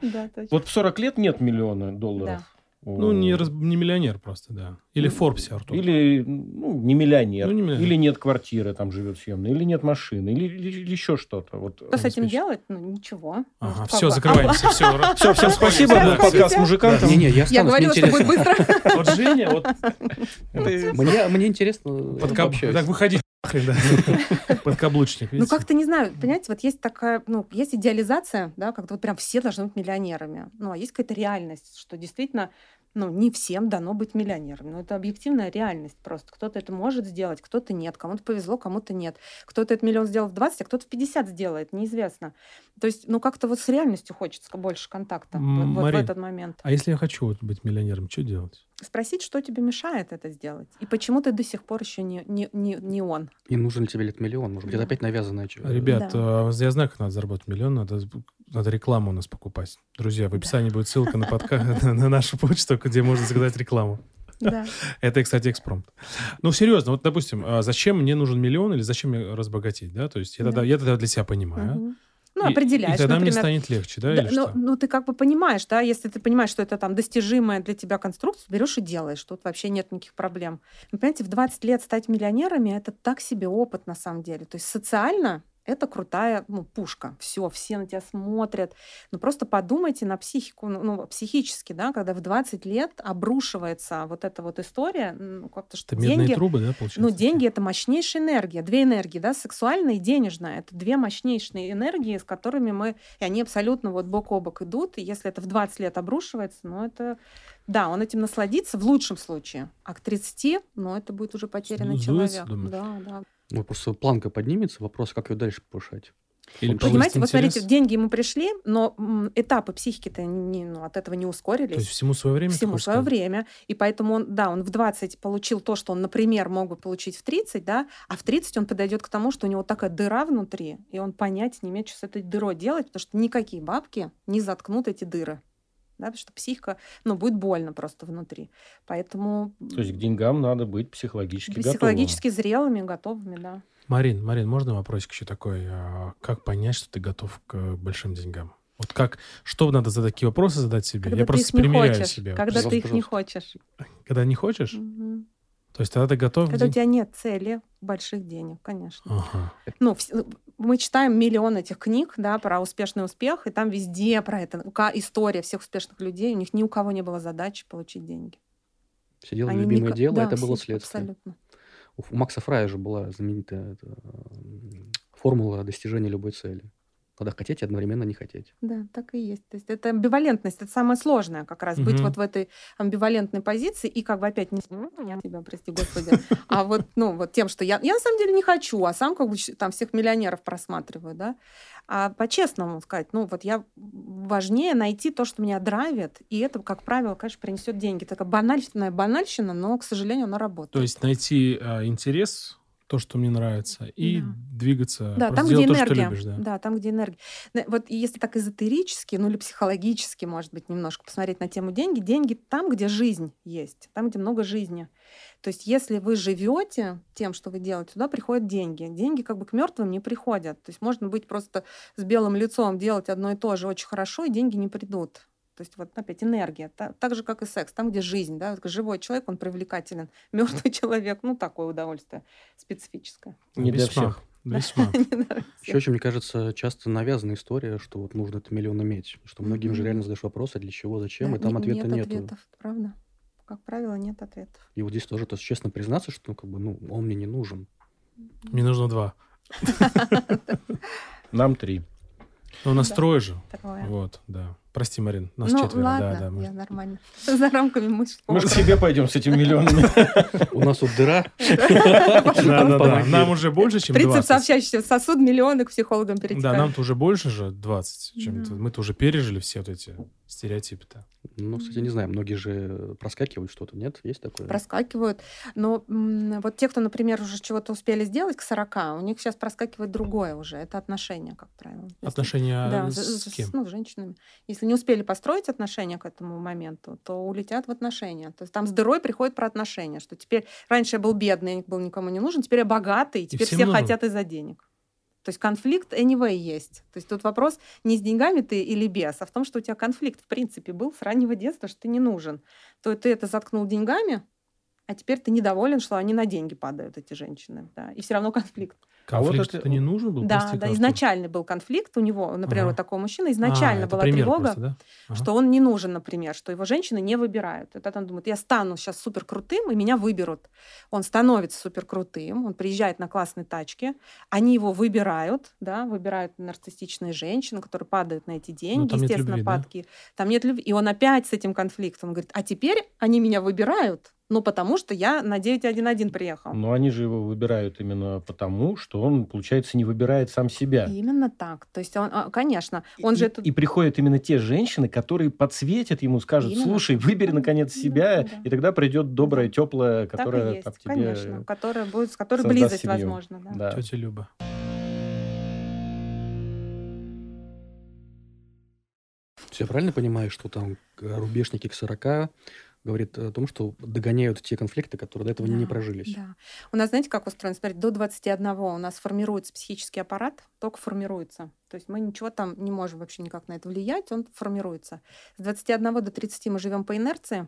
Speaker 1: Да, точно.
Speaker 3: Вот в 40 лет нет миллиона долларов. У-
Speaker 4: Ну, не, раз- не миллионер просто, да. Или в Форбсе, Артур.
Speaker 3: Или ну, не миллионер,
Speaker 4: Ну, не миллионер.
Speaker 3: или нет квартиры, там живет съемной, или нет машины, или, или- или еще что-то. Вот.
Speaker 1: Что с этим делать? Ну, ничего.
Speaker 4: Ага,
Speaker 1: Может,
Speaker 4: все, закрываемся, все.
Speaker 3: Все, всем спасибо.
Speaker 1: Да,
Speaker 3: Был подкаст
Speaker 1: хотите?
Speaker 3: мужикантов.
Speaker 2: Не-не, я
Speaker 1: Я говорила, что будет
Speaker 2: интересно.
Speaker 1: быстро.
Speaker 4: Вот Женя, вот
Speaker 2: Мне, мне интересно.
Speaker 4: Так, да. Подкаблучник,
Speaker 1: Ну, как-то не знаю, понимаете, вот есть такая, ну, есть идеализация, да, как-то вот прям все должны быть миллионерами. Ну, а есть какая-то реальность, что действительно, ну, не всем дано быть миллионером. Ну, это объективная реальность просто. Кто-то это может сделать, кто-то нет. Кому-то повезло, кому-то нет. Кто-то этот миллион сделал в 20, а кто-то в 50 сделает, неизвестно. То есть, ну, как-то вот с реальностью хочется больше контакта
Speaker 4: М,
Speaker 1: вот, в
Speaker 4: Марин,
Speaker 1: этот момент.
Speaker 4: А если я хочу вот быть миллионером, что делать?
Speaker 1: Спросить, что тебе мешает это сделать. И почему ты до сих пор еще не, не, не, не он.
Speaker 2: И нужен ли тебе этот миллион? Может быть, это
Speaker 1: Да.
Speaker 2: опять навязанное чего
Speaker 4: Ребят, а, я знаю, как надо заработать миллион. Надо, надо рекламу у нас покупать. Друзья, в
Speaker 1: Да.
Speaker 4: описании будет ссылка на подкаст, на нашу почту, где можно заказать рекламу.
Speaker 1: Да.
Speaker 4: Это, кстати, экспромт. Ну, серьезно, вот, допустим, а зачем мне нужен миллион или зачем мне разбогатеть, да? То есть я,
Speaker 1: Да.
Speaker 4: тогда, я тогда для себя понимаю.
Speaker 1: Мгм. Ну,
Speaker 4: И-
Speaker 1: определяешь,
Speaker 4: И тогда мне
Speaker 1: например,
Speaker 4: станет легче, да,
Speaker 1: Да,
Speaker 4: или
Speaker 1: ну,
Speaker 4: что?
Speaker 1: ну, ты как бы понимаешь, да, если ты понимаешь, что это там достижимая для тебя конструкция, берешь и делаешь, тут вообще нет никаких проблем. Вы понимаете, в 20 лет стать миллионерами – это так себе опыт на самом деле. То есть социально это крутая ну, пушка. Все, все на тебя смотрят. Но просто подумайте на психику, ну, ну, психически, да, когда в 20 лет обрушивается вот эта вот история, ну, как-то что
Speaker 4: Это медные
Speaker 1: деньги...
Speaker 4: трубы, да, получается?
Speaker 1: Ну, деньги это мощнейшая энергия. Две энергии, да, сексуальная и денежная. Это две мощнейшие энергии, с которыми мы, и они абсолютно вот бок о бок идут. И если это в 20 лет обрушивается, ну, это, да, он этим насладится в лучшем случае. А к 30, ну, это будет уже потерянный
Speaker 4: Сдуется,
Speaker 1: человек.
Speaker 4: думаешь?
Speaker 1: Да, да.
Speaker 2: Ну, просто планка поднимется, вопрос, как ее дальше повышать.
Speaker 4: Или
Speaker 2: Понимаете,
Speaker 1: вот
Speaker 4: интерес?
Speaker 1: смотрите, деньги ему пришли, но этапы психики-то не, ну, от этого не ускорились.
Speaker 4: То есть всему свое время?
Speaker 1: всему свое
Speaker 4: сказать?
Speaker 1: время. И поэтому он, да, он в 20 получил то, что он, например, мог бы получить в 30, да, а в 30 он подойдет к тому, что у него такая дыра внутри, и он понять не имеет, что с этой дырой делать, потому что никакие бабки не заткнут эти дыры. Да, потому что психика, ну, будет больно просто внутри. Поэтому
Speaker 3: То есть к деньгам надо быть психологически готовым.
Speaker 1: психологически зрелыми, готовыми, да.
Speaker 4: Марин, Марин, можно вопросик еще такой? А, Как понять, что ты готов к большим деньгам? Вот как, что надо за такие вопросы задать себе?
Speaker 1: Когда
Speaker 4: Я
Speaker 1: ты
Speaker 4: просто
Speaker 1: их не
Speaker 4: примеряю
Speaker 1: хочешь,
Speaker 4: себя.
Speaker 1: когда ты
Speaker 2: Пожалуйста,
Speaker 1: их не
Speaker 2: пожалуйста.
Speaker 1: хочешь.
Speaker 4: Когда не хочешь?
Speaker 1: Мгм.
Speaker 4: То есть тогда ты готов?
Speaker 1: Когда у
Speaker 4: ден-
Speaker 1: тебя нет цели больших денег, конечно.
Speaker 4: Ага.
Speaker 1: ну, вс- мы читаем миллион этих книг, да, про успешный успех, и там везде про это. У История всех успешных людей, у них ни у кого не было задачи получить деньги.
Speaker 2: Все делали
Speaker 1: Они
Speaker 2: любимое
Speaker 1: никак-
Speaker 2: дело,
Speaker 1: да,
Speaker 2: это было следствие.
Speaker 1: Абсолютно.
Speaker 2: У Макса Фрая же была знаменитая эта, формула достижения любой цели. Когда хотеть, одновременно не хотеть.
Speaker 1: Да, так и есть. То есть это амбивалентность, это самое сложное как раз, быть
Speaker 4: Мгм.
Speaker 1: вот в этой амбивалентной позиции и как бы опять не тебя, прости господи, а вот, ну, вот тем, что я, я на самом деле не хочу, а сам как бы там всех миллионеров просматриваю, да, а по-честному сказать, ну, вот я важнее найти то, что меня драйвит, и это, как правило, конечно, принесет деньги. Такая банальная банальщина, но, к сожалению, она работает.
Speaker 4: То есть найти а, интерес, то, что мне нравится, и
Speaker 1: Да.
Speaker 4: двигаться.
Speaker 1: Да, там, где
Speaker 4: делать то, что
Speaker 1: энергия.
Speaker 4: любишь, да.
Speaker 1: да, там, где энергия. Вот если так эзотерически, ну или психологически, может быть, немножко посмотреть на тему деньги, деньги там, где жизнь есть, там, где много жизни. То есть, если вы живете тем, что вы делаете, туда приходят деньги. Деньги как бы к мертвым не приходят. То есть можно быть просто с белым лицом, делать одно и то же очень хорошо, и деньги не придут. То есть вот опять энергия, та- так же, как и секс, там, где жизнь, да, живой человек, он привлекателен, мертвый человек, ну, такое удовольствие специфическое.
Speaker 3: Не для
Speaker 4: Весьма.
Speaker 3: всех.
Speaker 4: Весьма.
Speaker 2: Еще очень, мне кажется, часто навязанная история, что вот нужно это миллион иметь. Что многим же реально задаешь вопрос, а для чего, зачем, и там ответа
Speaker 1: нет
Speaker 2: нету.
Speaker 1: ответов, правда. Как правило, нет ответов.
Speaker 2: И вот здесь тоже, то есть честно признаться, что, ну, как бы, ну, он мне не нужен.
Speaker 4: Мне нужно два.
Speaker 3: Нам три.
Speaker 4: Но у нас трое же. Вот, да. Прости, Марин, нас
Speaker 1: ну,
Speaker 4: четверо.
Speaker 1: ладно,
Speaker 4: да, да. мы-
Speaker 1: я нормально. За рамками.
Speaker 3: Мы же к себе пойдем с этими миллионами.
Speaker 2: У нас вот дыра.
Speaker 4: Да, да, да. Нам уже больше, чем
Speaker 1: Трицепс
Speaker 4: 20.
Speaker 1: общающийся сосуд, миллионы к психологам
Speaker 4: Да,
Speaker 1: перетекают.
Speaker 4: нам-то уже больше же 20, чем
Speaker 1: Да.
Speaker 4: то Мы-то уже пережили все вот эти стереотипы-то.
Speaker 2: Ну, кстати, не знаю, многие же проскакивают что-то, нет? Есть такое?
Speaker 1: проскакивают. Но вот те, кто, например, уже чего-то успели сделать к 40, у них сейчас проскакивает другое уже. Это отношения, как правило.
Speaker 4: Отношения
Speaker 1: да,
Speaker 4: с, кем?
Speaker 1: ну, с женщинами. Если не успели построить отношения к этому моменту, то улетят в отношения. То есть там с дырой приходит про отношения, что теперь раньше я был бедный, я был никому не нужен, теперь я богатый, теперь
Speaker 4: всем
Speaker 1: все
Speaker 4: нужен.
Speaker 1: хотят из-за денег. То есть конфликт anyway есть. То есть тут вопрос не с деньгами ты или без, а в том, что у тебя конфликт в принципе был с раннего детства, что ты не нужен. То ты это заткнул деньгами, а теперь ты недоволен, что они на деньги падают, эти женщины. Да. И все равно конфликт.
Speaker 3: А
Speaker 4: Конфликт
Speaker 3: это-
Speaker 4: не нужен был?
Speaker 1: Да,
Speaker 4: Прости,
Speaker 1: да,
Speaker 4: Артур.
Speaker 1: изначальный был конфликт у него, например,
Speaker 4: Ага.
Speaker 1: у такого мужчины,
Speaker 4: А,
Speaker 1: изначально
Speaker 4: это
Speaker 1: была тревога,
Speaker 4: просто, да? Ага.
Speaker 1: что он не нужен, например, что его женщины не выбирают. Это он думает, я стану сейчас супер крутым, и меня выберут. Он становится супер крутым, он приезжает на классной тачке, они его выбирают, да, выбирают нарциссичные женщины, которые падают на эти деньги,
Speaker 4: Ну, нет
Speaker 1: естественно,
Speaker 4: любви, да?
Speaker 1: падки. Там нет любви. И он опять с этим конфликтом он говорит, а теперь они меня выбирают, ну, потому что я на 911 приехал.
Speaker 3: Но они же его выбирают именно потому, что он, получается, не выбирает сам себя.
Speaker 1: Именно так. То есть он, а, конечно,
Speaker 3: И-
Speaker 1: он же
Speaker 3: и,
Speaker 1: это...
Speaker 3: и приходят именно те женщины, которые подсветят ему, скажут,
Speaker 1: Именно
Speaker 3: слушай,
Speaker 1: так.
Speaker 3: выбери
Speaker 1: Да,
Speaker 3: наконец
Speaker 1: да,
Speaker 3: себя,
Speaker 1: да.
Speaker 3: и тогда придет добрая,
Speaker 1: Да.
Speaker 3: теплая,
Speaker 1: Так и
Speaker 3: которая
Speaker 1: есть,
Speaker 3: там тебе...
Speaker 1: конечно, которая будет, с которой близость
Speaker 3: семью.
Speaker 1: возможно. Да.
Speaker 3: Да.
Speaker 4: Тетя Люба.
Speaker 2: Я правильно понимаю, что там э, рубежники к 40 говорит о том, что догоняют те конфликты, которые до этого не
Speaker 1: Да,
Speaker 2: прожились?
Speaker 1: Да. У нас, знаете, как устроено? Смотрите, до 21 у нас формируется психический аппарат, только формируется. То есть мы ничего там не можем вообще никак на это влиять, он формируется. С 21 до 30 мы живем по инерции,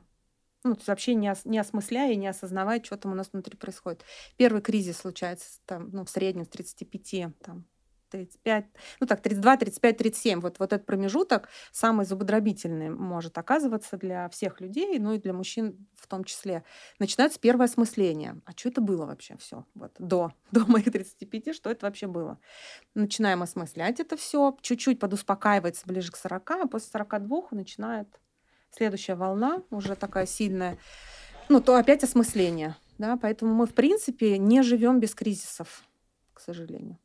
Speaker 1: ну, то есть вообще не, ос- не осмысляя, не осознавая, что там у нас внутри происходит. Первый кризис случается там, ну, в среднем с 35, там, 35, ну так, 32, 35, 37. Вот, вот этот промежуток самый зубодробительный может оказываться для всех людей, ну и для мужчин в том числе. Начинается первое осмысление. А что это было вообще все? Вот, до, до моих 35, что это вообще было? Начинаем осмыслять это все, чуть-чуть подуспокаивается ближе к 40, а после 42 начинает следующая волна, уже такая сильная, ну, то опять осмысление. Да? Поэтому мы, в принципе, не живем без кризисов, к сожалению.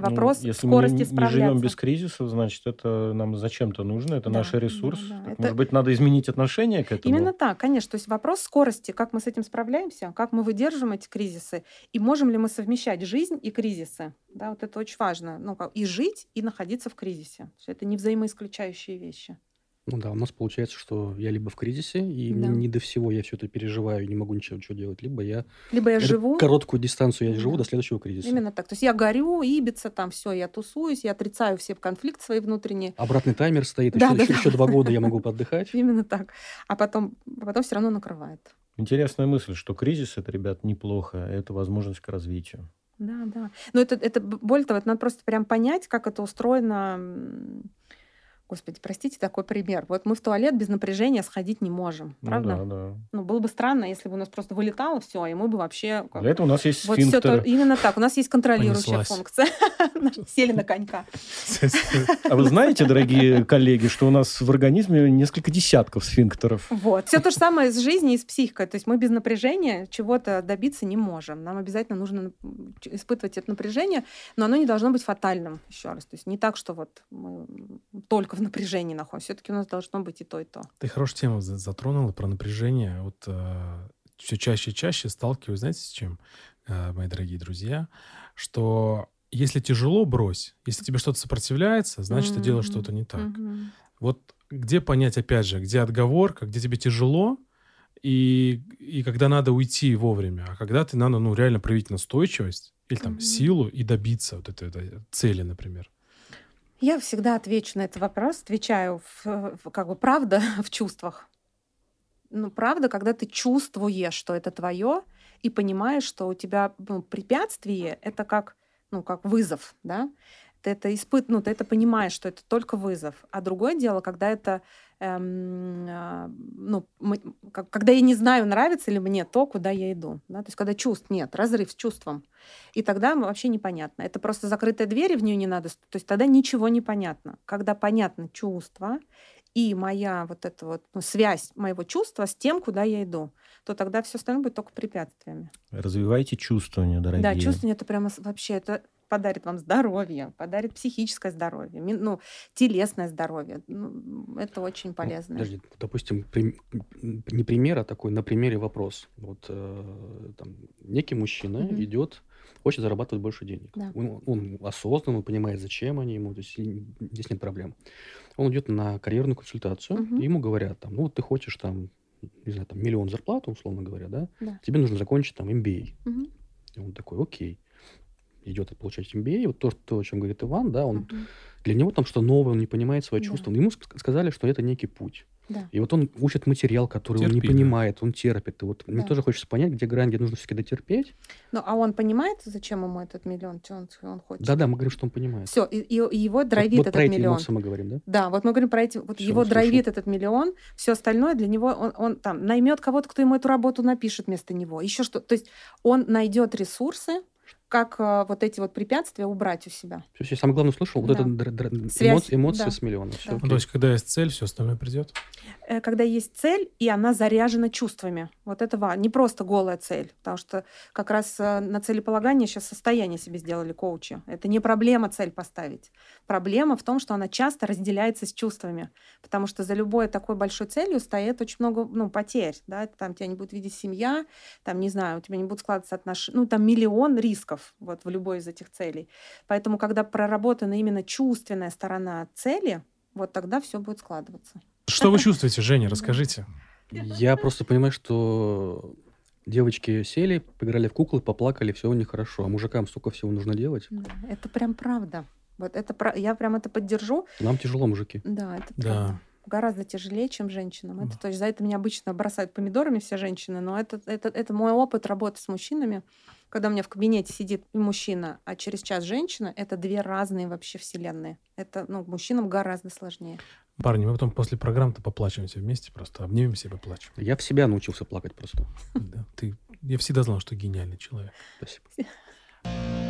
Speaker 3: Ну,
Speaker 1: Вопрос
Speaker 3: если
Speaker 1: скорости
Speaker 3: мы
Speaker 1: справляться.
Speaker 3: живем без кризисов, значит, это нам зачем-то нужно, это
Speaker 1: Да,
Speaker 3: наш
Speaker 1: да,
Speaker 3: ресурс.
Speaker 1: да.
Speaker 3: Так,
Speaker 1: Это-
Speaker 3: Может быть, надо изменить отношение к этому?
Speaker 1: Именно так, конечно. То есть вопрос скорости, как мы с этим справляемся, как мы выдерживаем эти кризисы, и можем ли мы совмещать жизнь и кризисы. Да, вот это очень важно. Ну, и жить, и находиться в кризисе. Это не взаимоисключающие вещи.
Speaker 2: Ну да, у нас получается, что я либо в кризисе, и
Speaker 1: Да.
Speaker 2: не до всего я все это переживаю, не могу ничего, ничего делать, либо я
Speaker 1: Либо я живу...
Speaker 2: короткую дистанцию я живу
Speaker 1: Да.
Speaker 2: до следующего кризиса.
Speaker 1: Именно так. То есть я горю, ибица, там все, я тусуюсь, я отрицаю все конфликты свои внутренние.
Speaker 2: Обратный таймер стоит,
Speaker 1: Да,
Speaker 2: еще,
Speaker 1: да,
Speaker 2: еще,
Speaker 1: да.
Speaker 2: еще два года я могу поотдыхать.
Speaker 1: Именно так. А потом, потом все равно накрывает.
Speaker 3: Интересная мысль, что кризис это, ребят, неплохо, это возможность к развитию.
Speaker 1: Да, да. Но это, это более того, это надо просто прям понять, как это устроено. Господи, простите такой пример. Вот мы в туалет без напряжения сходить не можем,
Speaker 3: Ну
Speaker 1: правда?
Speaker 3: да, да.
Speaker 1: Ну, было бы странно, если бы у нас просто вылетало все, и мы бы вообще... как-
Speaker 3: Для этого у нас есть
Speaker 1: Вот все то, именно так. У нас есть контролирующая
Speaker 4: Понеслась.
Speaker 1: функция. Сели на конька.
Speaker 3: А вы знаете, дорогие коллеги, что у нас в организме несколько десятков сфинктеров?
Speaker 1: Вот. Все то же самое с жизнью и с психикой. То есть мы без напряжения чего-то добиться не можем. Нам обязательно нужно испытывать это напряжение, но оно не должно быть фатальным, еще раз. То есть не так, что вот мы только в напряжении находимся. Все-таки у нас должно быть и то, и то.
Speaker 4: Ты хорошую тему за- затронула про напряжение. Вот все чаще и чаще сталкиваюсь, знаете, с чем, э, мои дорогие друзья, что если тяжело, брось. Если тебе что-то сопротивляется, значит, ты делаешь что-то не так.
Speaker 1: Мгм.
Speaker 4: Вот где понять, опять же, где отговорка, где тебе тяжело, и, и когда надо уйти вовремя, а когда ты надо, ну, реально проявить настойчивость или там
Speaker 1: Мгм.
Speaker 4: силу и добиться вот этой, этой цели, например.
Speaker 1: Я всегда отвечу на этот вопрос, отвечаю в, в- как бы правда в чувствах. Ну, правда, когда ты чувствуешь, что это твое, и понимаешь, что у тебя ну, препятствие это как, ну, как вызов, да? Ты это испыт, ну, ты это понимаешь, что это только вызов. А другое дело, когда это, эм, а, ну, мы- как- когда я не знаю, нравится ли мне то, куда я иду, да? То есть когда чувств нет, разрыв с чувством. И тогда вообще непонятно. Это просто закрытая дверь, и в нее не надо. То есть тогда ничего не понятно. Когда понятно чувство и моя вот эта вот ну, связь моего чувства с тем, куда я иду, то тогда все остальное будет только препятствиями.
Speaker 3: Развивайте чувствование, дорогие.
Speaker 1: Да, чувствование это прямо вообще это подарит вам здоровье, подарит психическое здоровье, ну, телесное здоровье. Ну, это очень
Speaker 2: Ну,
Speaker 1: полезно.
Speaker 2: Подожди, допустим, при- не пример, а такой на примере вопрос. Вот э, там некий мужчина
Speaker 1: Мгм.
Speaker 2: идет, хочет зарабатывать больше денег.
Speaker 1: Да.
Speaker 2: Он, он осознан, он понимает, зачем они ему, то есть здесь нет проблем. Он идет на карьерную консультацию,
Speaker 1: Мгм.
Speaker 2: и ему говорят, там, ну вот ты хочешь там, не знаю, там миллион зарплату, условно говоря, да?
Speaker 1: Да.
Speaker 2: Тебе нужно закончить там MBA.
Speaker 1: Мгм,
Speaker 2: И он такой, окей. Идет получать MBA. Вот то, то, о чем говорит Иван, да, он
Speaker 1: мгм.
Speaker 2: для него там что новое, он не понимает свои
Speaker 1: Да.
Speaker 2: чувства. Ему ск- сказали, что это некий путь.
Speaker 1: Да.
Speaker 2: И вот он учит материал, который он не
Speaker 4: Терпи, да.
Speaker 2: понимает, он терпит. И вот мне
Speaker 1: Да.
Speaker 2: тоже хочется понять, где грань, где нужно все-таки дотерпеть.
Speaker 1: Ну, а он понимает, зачем ему этот миллион, что он, он хочет?
Speaker 2: Да-да, мы говорим, что он понимает.
Speaker 1: Все, и, и- его
Speaker 2: Вот-
Speaker 1: драйвит
Speaker 2: вот,
Speaker 1: этот
Speaker 2: про эти
Speaker 1: миллион.
Speaker 2: эмоции мы говорим, да?
Speaker 1: Да, вот мы говорим про эти, вот
Speaker 2: Всё,
Speaker 1: его драйвит этот миллион, все остальное для него, он, он там наймет кого-то, кто ему эту работу напишет вместо него, еще что, то есть он найдет ресурсы, как э, вот эти вот препятствия убрать у себя.
Speaker 2: То есть я самое главное услышал, вот
Speaker 1: Да.
Speaker 2: это др- др-
Speaker 1: Связь,
Speaker 2: эмо- эмоции
Speaker 1: да.
Speaker 2: с миллиона.
Speaker 1: Да.
Speaker 2: окей.
Speaker 4: То есть, когда есть цель, все остальное придет.
Speaker 1: Э, Когда есть цель, и она заряжена чувствами. Вот это важно. Не просто голая цель, потому что как раз э, на целеполагание сейчас состояние себе сделали коучи. Это не проблема цель поставить. Проблема в том, что она часто разделяется с чувствами. Потому что за любой такой большой целью стоит очень много ну, потерь. Да? Там тебя не будет видеть семья, там, не знаю, у тебя не будут складываться отношения. Ну, там миллион рисков вот, в любой из этих целей. Поэтому, когда проработана именно чувственная сторона цели, вот тогда все будет складываться.
Speaker 4: Что вы чувствуете, Женя? Расскажите.
Speaker 2: Я просто понимаю, что девочки сели, поиграли в куклы, поплакали, все у них хорошо. А мужикам столько всего нужно делать.
Speaker 1: Это прям правда. Вот это про- я прям это поддержу.
Speaker 2: Нам тяжело, мужики.
Speaker 1: Да, это
Speaker 4: Да.
Speaker 1: Гораздо тяжелее, чем женщинам. Это, то есть за это меня обычно бросают помидорами все женщины, но это, это, это мой опыт работы с мужчинами. Когда у меня в кабинете сидит мужчина, а через час женщина, это две разные вообще вселенные. Это, ну, мужчинам гораздо сложнее.
Speaker 4: Парни, мы потом после программы-то поплачем все вместе, просто обнимемся и поплачем.
Speaker 2: Я в себя научился плакать просто.
Speaker 4: Да, ты, я всегда знал, что гениальный человек.
Speaker 2: Спасибо.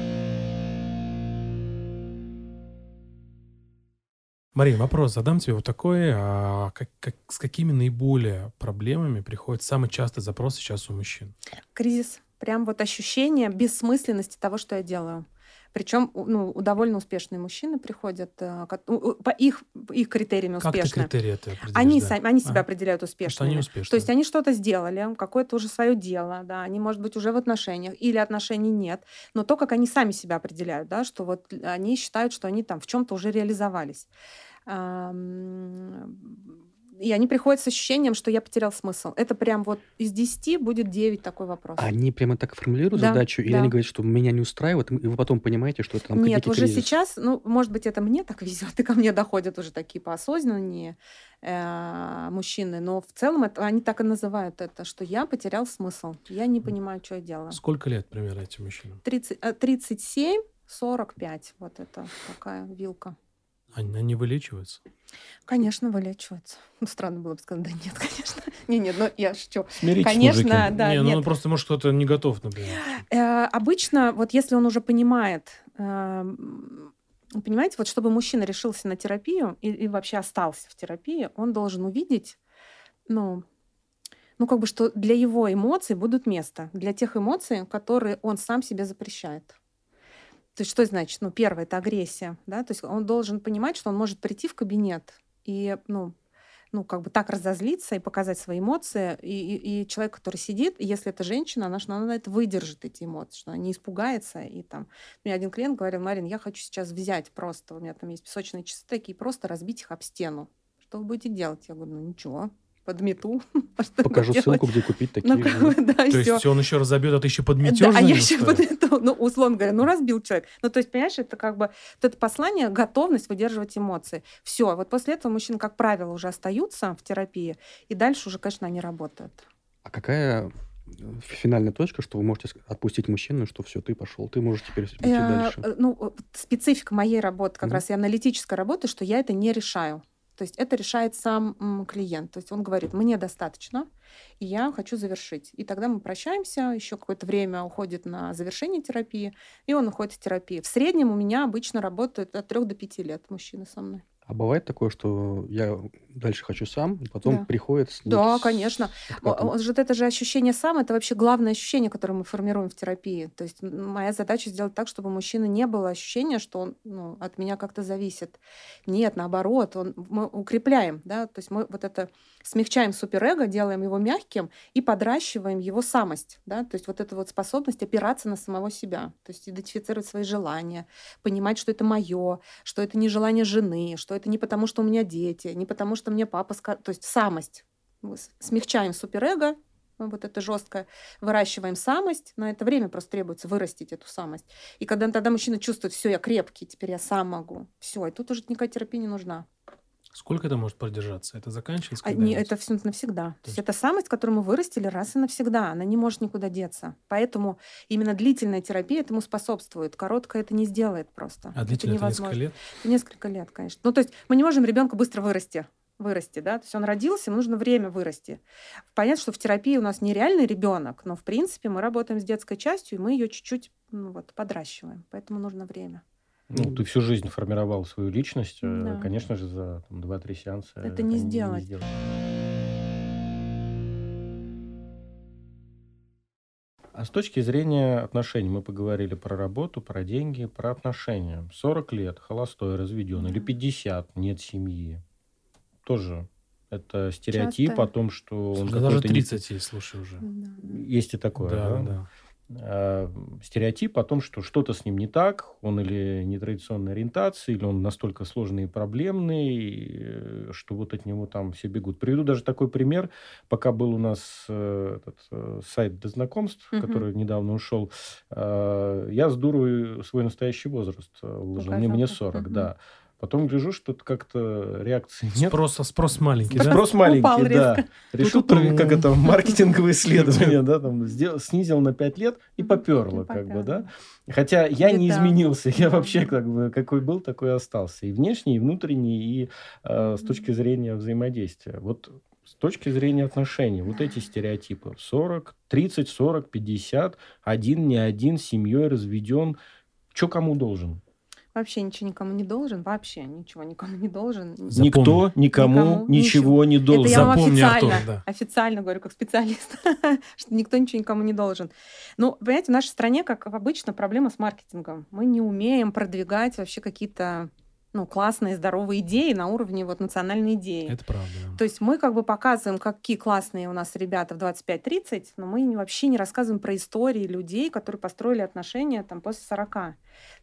Speaker 4: Марин, вопрос задам тебе вот такой. А как- как- с какими наиболее проблемами приходят самый частый запрос сейчас у мужчин?
Speaker 1: Кризис. Прям вот ощущение бессмысленности того, что я делаю. Причем ну, довольно успешные мужчины приходят, э, по их, их критериями
Speaker 4: Как ты
Speaker 1: успешные.
Speaker 4: критерии это?
Speaker 1: Они,
Speaker 4: да?
Speaker 1: сами, они себя
Speaker 4: А,
Speaker 1: определяют
Speaker 4: что они
Speaker 1: успешными.
Speaker 4: успешны.
Speaker 1: То есть они что-то сделали, какое-то уже свое дело, да, они, может быть, уже в отношениях, или отношений нет. Но то, как они сами себя определяют, да, что вот они считают, что они там в чем-то уже реализовались. И они приходят с ощущением, что я потерял смысл. Это прям вот из 10 будет 9 такой вопрос.
Speaker 2: Они прямо так формулируют
Speaker 1: Да,
Speaker 2: задачу, или
Speaker 1: да.
Speaker 2: они говорят, что меня не устраивает, и вы потом понимаете, что это там
Speaker 1: Нет, уже
Speaker 2: кризис?
Speaker 1: сейчас, ну, может быть, это мне так везет, и ко мне доходят уже такие поосознаннее э, мужчины, но в целом это, они так и называют это, что я потерял смысл, я не понимаю, что я делаю.
Speaker 4: Сколько лет примерно этим мужчинам?
Speaker 1: 30, э, 37, 45, вот это такая вилка.
Speaker 4: Они, они вылечиваются?
Speaker 1: Конечно, вылечивается. Ну, странно было бы сказать, да нет, конечно. Не, нет, ну я шучу.
Speaker 3: Смиритесь,
Speaker 1: Конечно,
Speaker 3: мужики.
Speaker 1: да,
Speaker 4: не, ну,
Speaker 1: нет.
Speaker 4: ну просто, может, кто-то не готов, например.
Speaker 1: Э, обычно, вот если он уже понимает, эм, понимаете, вот чтобы мужчина решился на терапию и, и вообще остался в терапии, он должен увидеть, ну, ну, как бы, что для его эмоций будут место, для тех эмоций, которые он сам себе запрещает. То есть что значит? Ну, первое, это агрессия, да, то есть он должен понимать, что он может прийти в кабинет и, ну, ну, как бы так разозлиться и показать свои эмоции. И, и, и человек, который сидит, если это женщина, она, что она это выдержит, эти эмоции, что она не испугается. И там... Мне один клиент говорил, Марин, я хочу сейчас взять просто, у меня там есть песочные часы такие, просто разбить их об стену. Что вы будете делать? Я говорю, ну ничего, подмету.
Speaker 2: Покажу ссылку, где купить такие
Speaker 1: Ну,
Speaker 2: же.
Speaker 1: как бы, да,
Speaker 4: То
Speaker 1: всё.
Speaker 4: есть он еще разобьет, а ты еще подметешь
Speaker 1: Да, а я еще подмету. Ну, условно говоря, ну, разбил человек. Ну, то есть, понимаешь, это как бы вот это послание, готовность выдерживать эмоции. Все, вот после этого мужчины, как правило, уже остаются в терапии, и дальше уже, конечно, они работают.
Speaker 2: А какая э, финальная точка, что вы можете отпустить мужчину, что все, ты пошел, ты можешь теперь идти
Speaker 1: Э,
Speaker 2: дальше?
Speaker 1: э, Ну, специфика моей работы, как раз и аналитической работы, что я это не решаю. То есть это решает сам клиент. То есть он говорит, мне достаточно, и я хочу завершить. И тогда мы прощаемся, еще какое-то время уходит на завершение терапии, и он уходит в терапию. В среднем у меня обычно работают от 3 до 5 лет мужчины со мной.
Speaker 2: А бывает такое, что я дальше хочу сам, и потом
Speaker 1: Да.
Speaker 2: приходит с
Speaker 1: Да, конечно. Вот это же ощущение сам, это вообще главное ощущение, которое мы формируем в терапии. То есть моя задача сделать так, чтобы у мужчины не было ощущения, что он ну, от меня как-то зависит. Нет, наоборот, он, мы укрепляем, да, то есть мы вот это смягчаем суперэго, делаем его мягким и подращиваем его самость, да, то есть вот эту вот способность опираться на самого себя, то есть идентифицировать свои желания, понимать, что это мое, что это не желание жены, что это не потому, что у меня дети, не потому, что мне папа сказал, то есть самость. Мы смягчаем суперэго, вот это жесткое, выращиваем самость, на это время просто требуется вырастить эту самость. И когда тогда мужчина чувствует, все, я крепкий, теперь я сам могу, все, и тут уже никакая терапия не нужна.
Speaker 4: Сколько это может продержаться? Это заканчивается
Speaker 1: А не- это все навсегда. То
Speaker 4: То
Speaker 1: есть это самость, которую мы вырастили раз и навсегда. Она не может никуда деться. Поэтому именно длительная терапия этому способствует. Короткая это не сделает просто.
Speaker 4: А длительно это несколько лет?
Speaker 1: Несколько лет, конечно. Ну, то есть мы не можем ребенка быстро вырасти. Вырасти, да, то есть он родился, ему нужно время вырасти. Понятно, что в терапии у нас нереальный ребенок, но в принципе мы работаем с детской частью, и мы ее чуть-чуть ну, вот, подращиваем, поэтому нужно время.
Speaker 3: Ну, ты всю жизнь формировал свою личность, э,
Speaker 1: Да.
Speaker 3: конечно же, за там, 2-3 сеанса.
Speaker 1: Это не сделать.
Speaker 3: А с точки зрения отношений, мы поговорили про работу, про деньги, про отношения. 40 лет, холостой, разведен, или
Speaker 1: Да.
Speaker 3: 50, нет семьи. Тоже это стереотип
Speaker 1: Часто.
Speaker 3: о том, что он
Speaker 4: Да даже
Speaker 3: какой-то не-
Speaker 4: 30 есть, слушай, уже.
Speaker 3: Есть и такое,
Speaker 4: Да,
Speaker 3: да?
Speaker 4: да.
Speaker 3: А, стереотип о том, что что-то с ним не так, он или нетрадиционной ориентации, или он настолько сложный и проблемный, э, что вот от него там все бегут. Приведу даже такой пример. Пока был у нас э, этот, э, сайт для знакомств,
Speaker 1: Мгм.
Speaker 3: который недавно ушел, э, я с дуру свой настоящий возраст э, выложил. Мне, мне
Speaker 1: да.
Speaker 3: 40,
Speaker 1: Мгм.
Speaker 3: да. Потом гляжу, что как-то реакции нет.
Speaker 4: Спрос, спрос маленький, да?
Speaker 3: Спрос маленький,
Speaker 1: Упал
Speaker 3: да.
Speaker 1: резко.
Speaker 3: Решил,
Speaker 4: Ту-ту-ту.
Speaker 3: как это, маркетинговые исследования, да, там, сделал, снизил на 5 лет и поперло,
Speaker 1: И
Speaker 3: как бы, да. Хотя я не изменился, я вообще как бы какой был, такой остался. И внешний, и внутренний, и э, с точки зрения взаимодействия. Вот с точки зрения отношений, вот эти стереотипы. 40, 30, 40, 50, один, не один, семьей разведен. Что кому должен?
Speaker 1: Вообще ничего никому не должен, вообще ничего никому не должен.
Speaker 4: Запомни.
Speaker 3: Никто никому
Speaker 1: Никому
Speaker 3: ничего не должен.
Speaker 1: Это я вам
Speaker 4: Запомни,
Speaker 1: официально,
Speaker 4: Артур, да.
Speaker 1: официально говорю, как специалист, что никто ничего никому не должен. Ну, понимаете, в нашей стране, как обычно, проблема с маркетингом. Мы не умеем продвигать вообще какие-то ну, классные, здоровые идеи на уровне вот национальной идеи.
Speaker 4: Это правда. да.
Speaker 1: То есть мы как бы показываем, какие классные у нас ребята в 25-30, но мы вообще не рассказываем про истории людей, которые построили отношения там после 40. То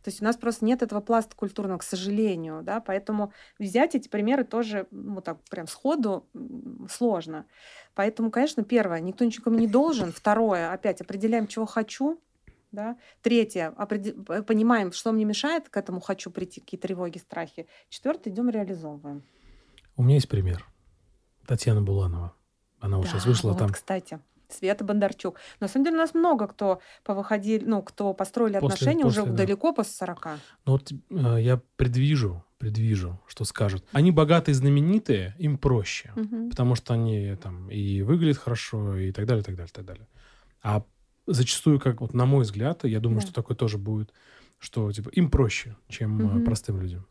Speaker 1: есть у нас просто нет этого пласта культурного, к сожалению, да, поэтому взять эти примеры тоже, ну, так прям сходу сложно. Поэтому, конечно, первое, никто ничего никому не должен. Второе, опять определяем, чего хочу, да. Третье, понимаем, что мне мешает к этому хочу прийти, какие тревоги, страхи. Четвертое, идем реализовываем.
Speaker 4: У меня есть пример. Татьяна Буланова. Она вот
Speaker 1: Да,
Speaker 4: сейчас вышла
Speaker 1: вот,
Speaker 4: там.
Speaker 1: кстати. Света Бондарчук. На самом деле у нас много кто повыходили, ну, кто построили
Speaker 4: После-
Speaker 1: отношения уже
Speaker 4: после, да.
Speaker 1: далеко после 40.
Speaker 4: Ну вот э, я предвижу, предвижу, что скажут. Они богатые, знаменитые, им проще.
Speaker 1: Мгм.
Speaker 4: Потому что они там и выглядят хорошо, и так далее, так далее, так далее. А зачастую, как вот на мой взгляд, я думаю,
Speaker 1: Да.
Speaker 4: что такое тоже будет, что типа им проще, чем
Speaker 1: Мгм.
Speaker 4: простым людям.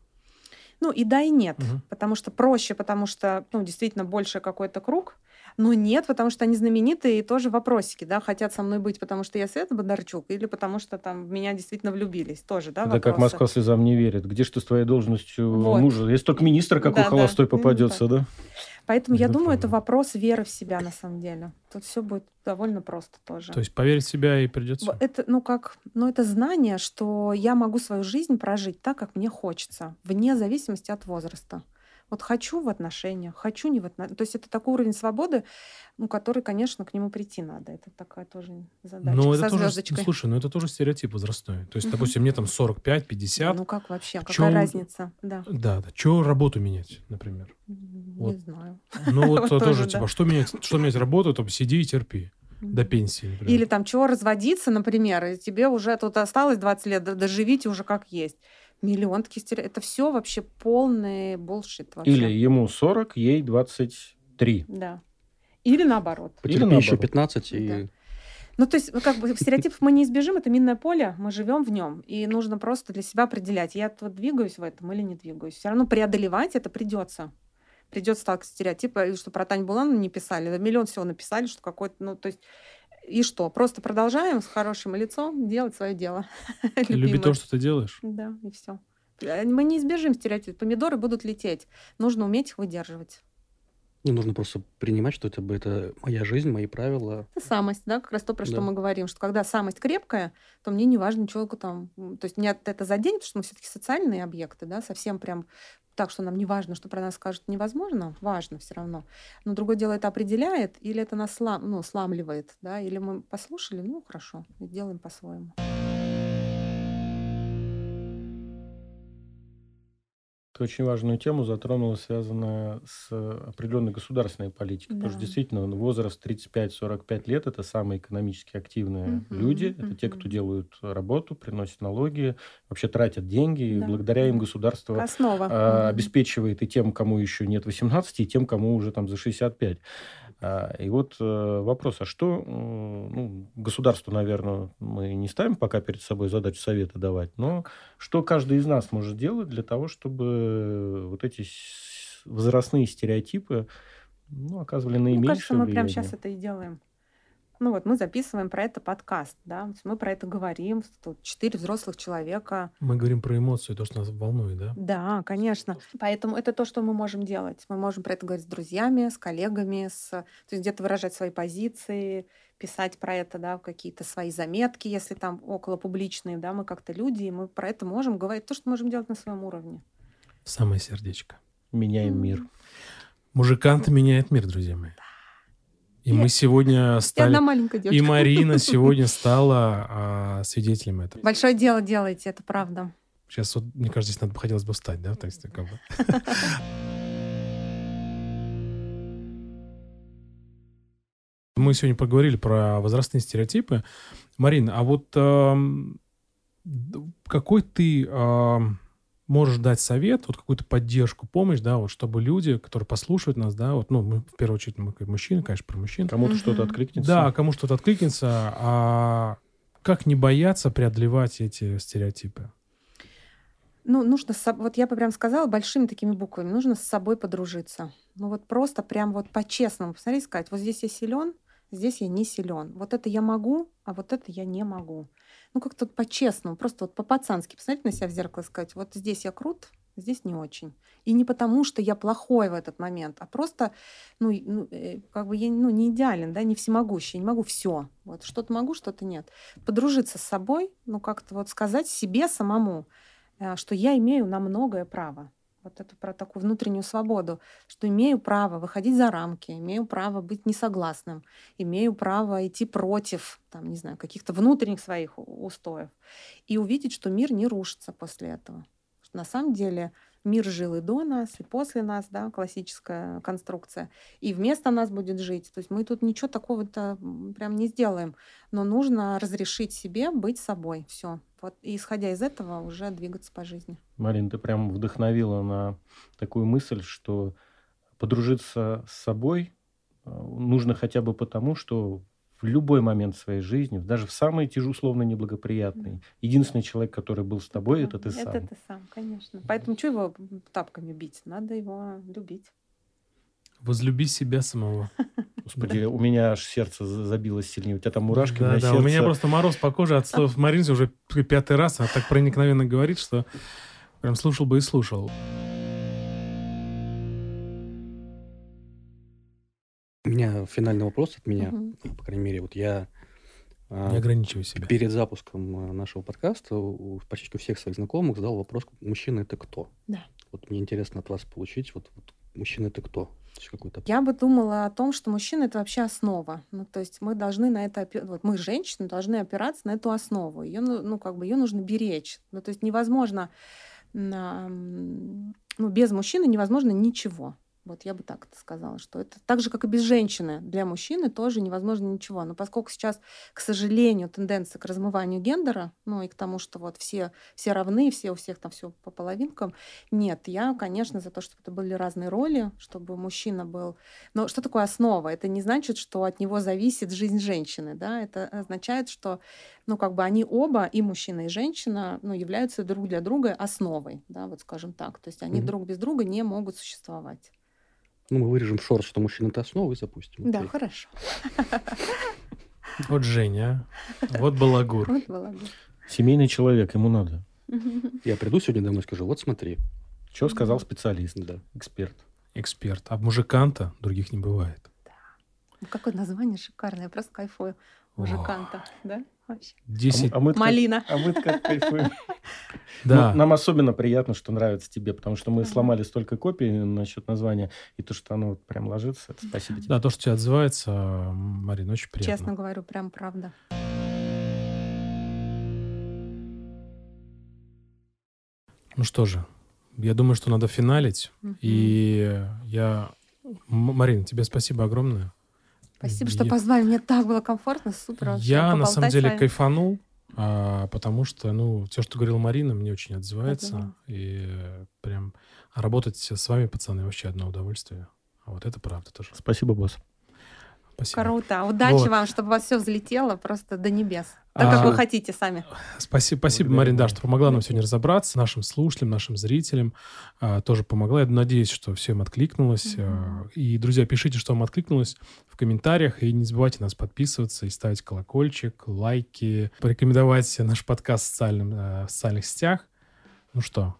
Speaker 1: Ну и да, и нет.
Speaker 4: Мгм.
Speaker 1: Потому что проще, потому что, ну, действительно, больше какой-то круг. Но нет, потому что они знаменитые и тоже вопросики, да, хотят со мной быть, потому что я Света Бондарчук, или потому что там в меня действительно влюбились. Тоже, да,
Speaker 3: Это как
Speaker 1: вопросы.
Speaker 3: Москва слезам не верит. Где ты с твоей должностью
Speaker 1: Вот.
Speaker 3: мужа? Если только министр какой
Speaker 1: Да-да,
Speaker 3: холостой
Speaker 1: именно
Speaker 3: попадется, да?
Speaker 1: Поэтому я думаю, это вопрос веры в себя на самом деле. Тут все будет довольно просто тоже.
Speaker 4: То есть поверить в себя и придется.
Speaker 1: Это, ну, как, ну, это знание, что я могу свою жизнь прожить так, как мне хочется, вне зависимости от возраста. Вот хочу в отношениях, хочу не в отношениях. То есть это такой уровень свободы, ну, который, конечно, к нему прийти надо. Это такая тоже задача
Speaker 4: Ну,
Speaker 1: со
Speaker 4: это тоже,
Speaker 1: звездочкой.
Speaker 4: слушай, ну это тоже стереотип возрастной. То есть, допустим, мне там 45-50.
Speaker 1: Ну как вообще? Какая
Speaker 4: чём-
Speaker 1: разница? Да.
Speaker 4: Да, да. Чего работу менять, например?
Speaker 1: М,
Speaker 4: Вот.
Speaker 1: Не знаю.
Speaker 4: Ну вот
Speaker 1: Вот
Speaker 4: тоже, типа, что менять, что менять работу, там сиди и терпи до пенсии, например.
Speaker 1: Или там чего разводиться, например, и тебе уже тут осталось 20 лет, доживите уже как есть. Миллион таких стереотипов. Это все вообще полный булшит вообще.
Speaker 3: Или ему 40, ей 23.
Speaker 1: Да. Или наоборот.
Speaker 3: Или
Speaker 2: Потерпи еще
Speaker 3: наоборот.
Speaker 2: 15 и...
Speaker 1: Да. Ну, то есть, ну, как бы стереотипов мы не избежим, это минное поле, мы живем в нем, и нужно просто для себя определять, я вот двигаюсь в этом или не двигаюсь. Все равно преодолевать это придется. Придется сталкиваться с стереотипом, и что про Таню Булану не писали, да миллион всего написали, что какой-то, ну, то есть, и что? Просто продолжаем с хорошим лицом делать свое дело.
Speaker 4: Люби то, что ты делаешь.
Speaker 1: Да, и все. Мы не избежим стереотипов. Помидоры будут лететь. Нужно уметь их выдерживать.
Speaker 2: Ну, нужно просто принимать, что это, это моя жизнь, мои правила.
Speaker 1: Это самость, да, как раз то, про что
Speaker 2: Да.
Speaker 1: мы говорим, что когда самость крепкая, то мне не важно, чего там... То есть меня это заденет, потому что мы все-таки социальные объекты, да, совсем прям так, что нам не важно, что про нас скажут, невозможно, важно все равно. Но другое дело, это определяет или это нас слам, ну, сламливает, да, или мы послушали, ну, хорошо, делаем по-своему.
Speaker 3: Ты очень важную тему затронула, связанную с определенной государственной политикой. Потому что
Speaker 1: Да.
Speaker 3: действительно возраст 35-45 лет – это самые экономически активные
Speaker 1: Мгм,
Speaker 3: люди. Это те, кто делают работу, приносят налоги, вообще тратят деньги. И
Speaker 1: Да,
Speaker 3: благодаря им
Speaker 1: да.
Speaker 3: государство
Speaker 1: Основа.
Speaker 3: а, обеспечивает и тем, кому еще нет 18, и тем, кому уже там за 65. А, И вот э, вопрос, а что м, ну, государству, наверное, мы не ставим пока перед собой задачу совета давать, но что каждый из нас может делать для того, чтобы вот эти возрастные стереотипы ну, оказывали наименьшее
Speaker 1: кажется, мы прямо
Speaker 3: влияние?
Speaker 1: сейчас это и делаем. Ну вот мы записываем про это подкаст, да, мы про это говорим, тут четыре взрослых человека.
Speaker 4: Мы говорим про эмоции, то, что нас волнует, да?
Speaker 1: Да, конечно. Поэтому это то, что мы можем делать. Мы можем про это говорить с друзьями, с коллегами, с... то есть где-то выражать свои позиции, писать про это, да, какие-то свои заметки, если там около публичные, да, мы как-то люди, и мы про это можем говорить, то, что можем делать на своем уровне.
Speaker 4: Самое сердечко.
Speaker 3: Меняем мир.
Speaker 4: Мужиканты меняет мир, друзья мои. И мы сегодня
Speaker 1: И
Speaker 4: стали...
Speaker 1: одна маленькая
Speaker 4: И
Speaker 1: девочка.
Speaker 4: Марина сегодня стала а, свидетелем этого.
Speaker 1: Большое дело делаете, это правда.
Speaker 4: Сейчас вот, мне кажется, здесь надо хотелось бы встать, да? Так, что как бы. Мы сегодня поговорили про возрастные стереотипы. Марина, а вот д- какой ты эм, можешь дать совет, вот какую-то поддержку, помощь, да, вот чтобы люди, которые послушают нас, да, вот, ну, мы в первую очередь мы как мужчины, конечно, про мужчин,
Speaker 3: Кому-то
Speaker 1: Мгм.
Speaker 3: что-то откликнется?
Speaker 4: да, кому что-то откликнется, а как не бояться преодолевать эти стереотипы?
Speaker 1: Ну, нужно, вот я бы прям сказала большими такими буквами, нужно с собой подружиться. Ну вот просто прям вот по-честному посмотреть, сказать, вот здесь я силен, здесь я не силен. Вот это я могу, а вот это я не могу. Ну как-то по-честному, просто вот по-пацански посмотреть на себя в зеркало и сказать, вот здесь я крут, здесь не очень. И не потому, что я плохой в этот момент, а просто, ну, ну, э, как бы я ну, не идеален, да, не всемогущий, не могу все. Вот что-то могу, что-то нет. Подружиться с собой, ну как-то вот сказать себе самому, э, что я имею на многое право. Вот это про такую внутреннюю свободу, что имею право выходить за рамки, имею право быть несогласным, имею право идти против, там, не знаю, каких-то внутренних своих устоев. И увидеть, что мир не рушится после этого. Что на самом деле мир жил и до нас, и после нас, да, классическая конструкция. И вместо нас будет жить. То есть мы тут ничего такого-то прям не сделаем. Но нужно разрешить себе быть собой. Все. Вот. И исходя из этого уже двигаться по жизни.
Speaker 3: Марин, ты прям вдохновила на такую мысль, что подружиться с собой э, нужно хотя бы потому, что в любой момент своей жизни, даже в самый тяжелый, условно неблагоприятный, единственный человек, который был с тобой, это ты сам.
Speaker 1: Это ты сам, конечно. Поэтому что его тапками бить? Надо его любить.
Speaker 4: Возлюби себя самого.
Speaker 3: Господи, у меня аж сердце за- забилось сильнее. У тебя там мурашки, у
Speaker 4: Да,
Speaker 3: меня
Speaker 4: да,
Speaker 3: сердце...
Speaker 4: у меня просто мороз по коже от слов Маринки уже пятый раз. Она так проникновенно говорит, что прям слушал бы и слушал.
Speaker 2: У меня финальный вопрос от меня,
Speaker 1: Мгм.
Speaker 2: по крайней мере, вот я а,
Speaker 4: Не ограничивай себя.
Speaker 2: перед запуском а, нашего подкаста у почти у всех своих знакомых задал вопрос, мужчина это кто?
Speaker 1: Да.
Speaker 2: Вот мне интересно от вас получить, вот, вот мужчина это кто? Какой-то...
Speaker 1: Я бы думала о том, что мужчина это вообще основа. Ну, то есть мы должны на это, опи- вот мы, женщины, должны опираться на эту основу. Ее, ну, ну, как бы ее нужно беречь. Ну, то есть невозможно, ну, без мужчины невозможно ничего. Вот я бы так это сказала, что это так же, как и без женщины. Для мужчины тоже невозможно ничего. Но поскольку сейчас, к сожалению, тенденция к размыванию гендера, ну и к тому, что вот все, все равны, все у всех там все по половинкам, нет, я, конечно, за то, чтобы это были разные роли, чтобы мужчина был... Но что такое основа? Это не значит, что от него зависит жизнь женщины, да? Это означает, что, ну, как бы они оба, и мужчина, и женщина, ну, являются друг для друга основой, да, вот скажем так. То есть они
Speaker 2: Мгм.
Speaker 1: друг без друга не могут существовать.
Speaker 2: Ну, мы вырежем шорт, что мужчина это основа, и запустим.
Speaker 1: Да,
Speaker 2: Окей.
Speaker 1: хорошо.
Speaker 4: Вот Женя, а. вот балагур.
Speaker 1: Вот бы.
Speaker 3: Семейный человек, ему надо.
Speaker 2: Я приду сегодня домой и скажу, вот смотри.
Speaker 3: Что сказал специалист,
Speaker 2: Да.
Speaker 3: эксперт.
Speaker 4: Эксперт. А мужиканта других не бывает.
Speaker 1: Ну, Какое название шикарное, я просто кайфую. Мужиканта, да? Вообще.
Speaker 3: А
Speaker 4: 10...
Speaker 3: мы- а мы-то как-
Speaker 1: Малина.
Speaker 3: А мы как кайфуем.
Speaker 4: Да.
Speaker 3: Ну, Нам особенно приятно, что нравится тебе, потому что мы
Speaker 1: Мгм.
Speaker 3: сломали столько копий насчет названия, и то, что оно вот прям ложится, это спасибо тебе.
Speaker 4: Да, то, что тебе отзывается, Марина, очень приятно.
Speaker 1: Честно говорю, прям правда.
Speaker 4: Ну что же, я думаю, что надо финалить.
Speaker 1: Мгм.
Speaker 4: И я... Марина, тебе спасибо огромное.
Speaker 1: Спасибо, что
Speaker 4: Я-
Speaker 1: позвали. Мне так было комфортно, супер.
Speaker 4: Я на самом деле кайфанул, а, потому что, ну, все, что говорила Марина, мне очень отзывается. И прям работать с вами, пацаны, вообще одно удовольствие. А вот это правда тоже.
Speaker 3: Спасибо, босс.
Speaker 4: Спасибо.
Speaker 1: Круто. Удачи
Speaker 4: Вот.
Speaker 1: вам, чтобы у вас все взлетело просто до небес. Так, как
Speaker 4: А,
Speaker 1: вы хотите сами.
Speaker 4: Спасибо, спасибо
Speaker 3: Благодарю,
Speaker 4: Марин, да, что помогла нам сегодня разобраться, нашим слушателям, нашим зрителям. а, тоже помогла. Я надеюсь, что все им откликнулось. А, И, друзья, пишите, что вам откликнулось в комментариях. И не забывайте нас подписываться и ставить колокольчик, лайки, порекомендовать наш подкаст в, социальном, э, в социальных сетях. Ну что,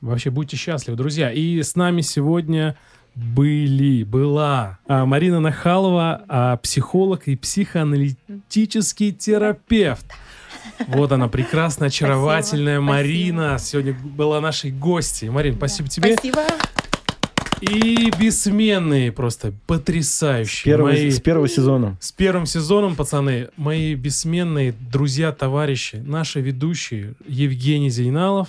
Speaker 4: вообще будьте счастливы, друзья. И с нами сегодня были, была а, Марина Нахалова, а, психолог и психоаналитический терапевт. Вот она, прекрасная, очаровательная
Speaker 1: Спасибо,
Speaker 4: Марина. Сегодня была нашей гостьей. Марин, спасибо
Speaker 1: Да.
Speaker 4: тебе.
Speaker 1: Спасибо.
Speaker 4: И бессменные, просто
Speaker 3: С
Speaker 4: потрясающие.
Speaker 3: первого,
Speaker 4: мои-
Speaker 3: с первого сезона.
Speaker 4: с первым сезоном, пацаны, мои бессменные друзья, товарищи, наши ведущие Евгений Зейналов,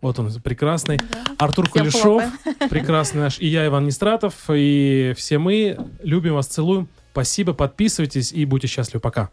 Speaker 4: вот он прекрасный,
Speaker 1: Да.
Speaker 4: Артур
Speaker 1: Всем
Speaker 4: Кулешов,
Speaker 1: хлопаем.
Speaker 4: прекрасный наш, и я, Иван Нестратов, и все мы любим вас, целуем. Спасибо, подписывайтесь и будьте счастливы. Пока.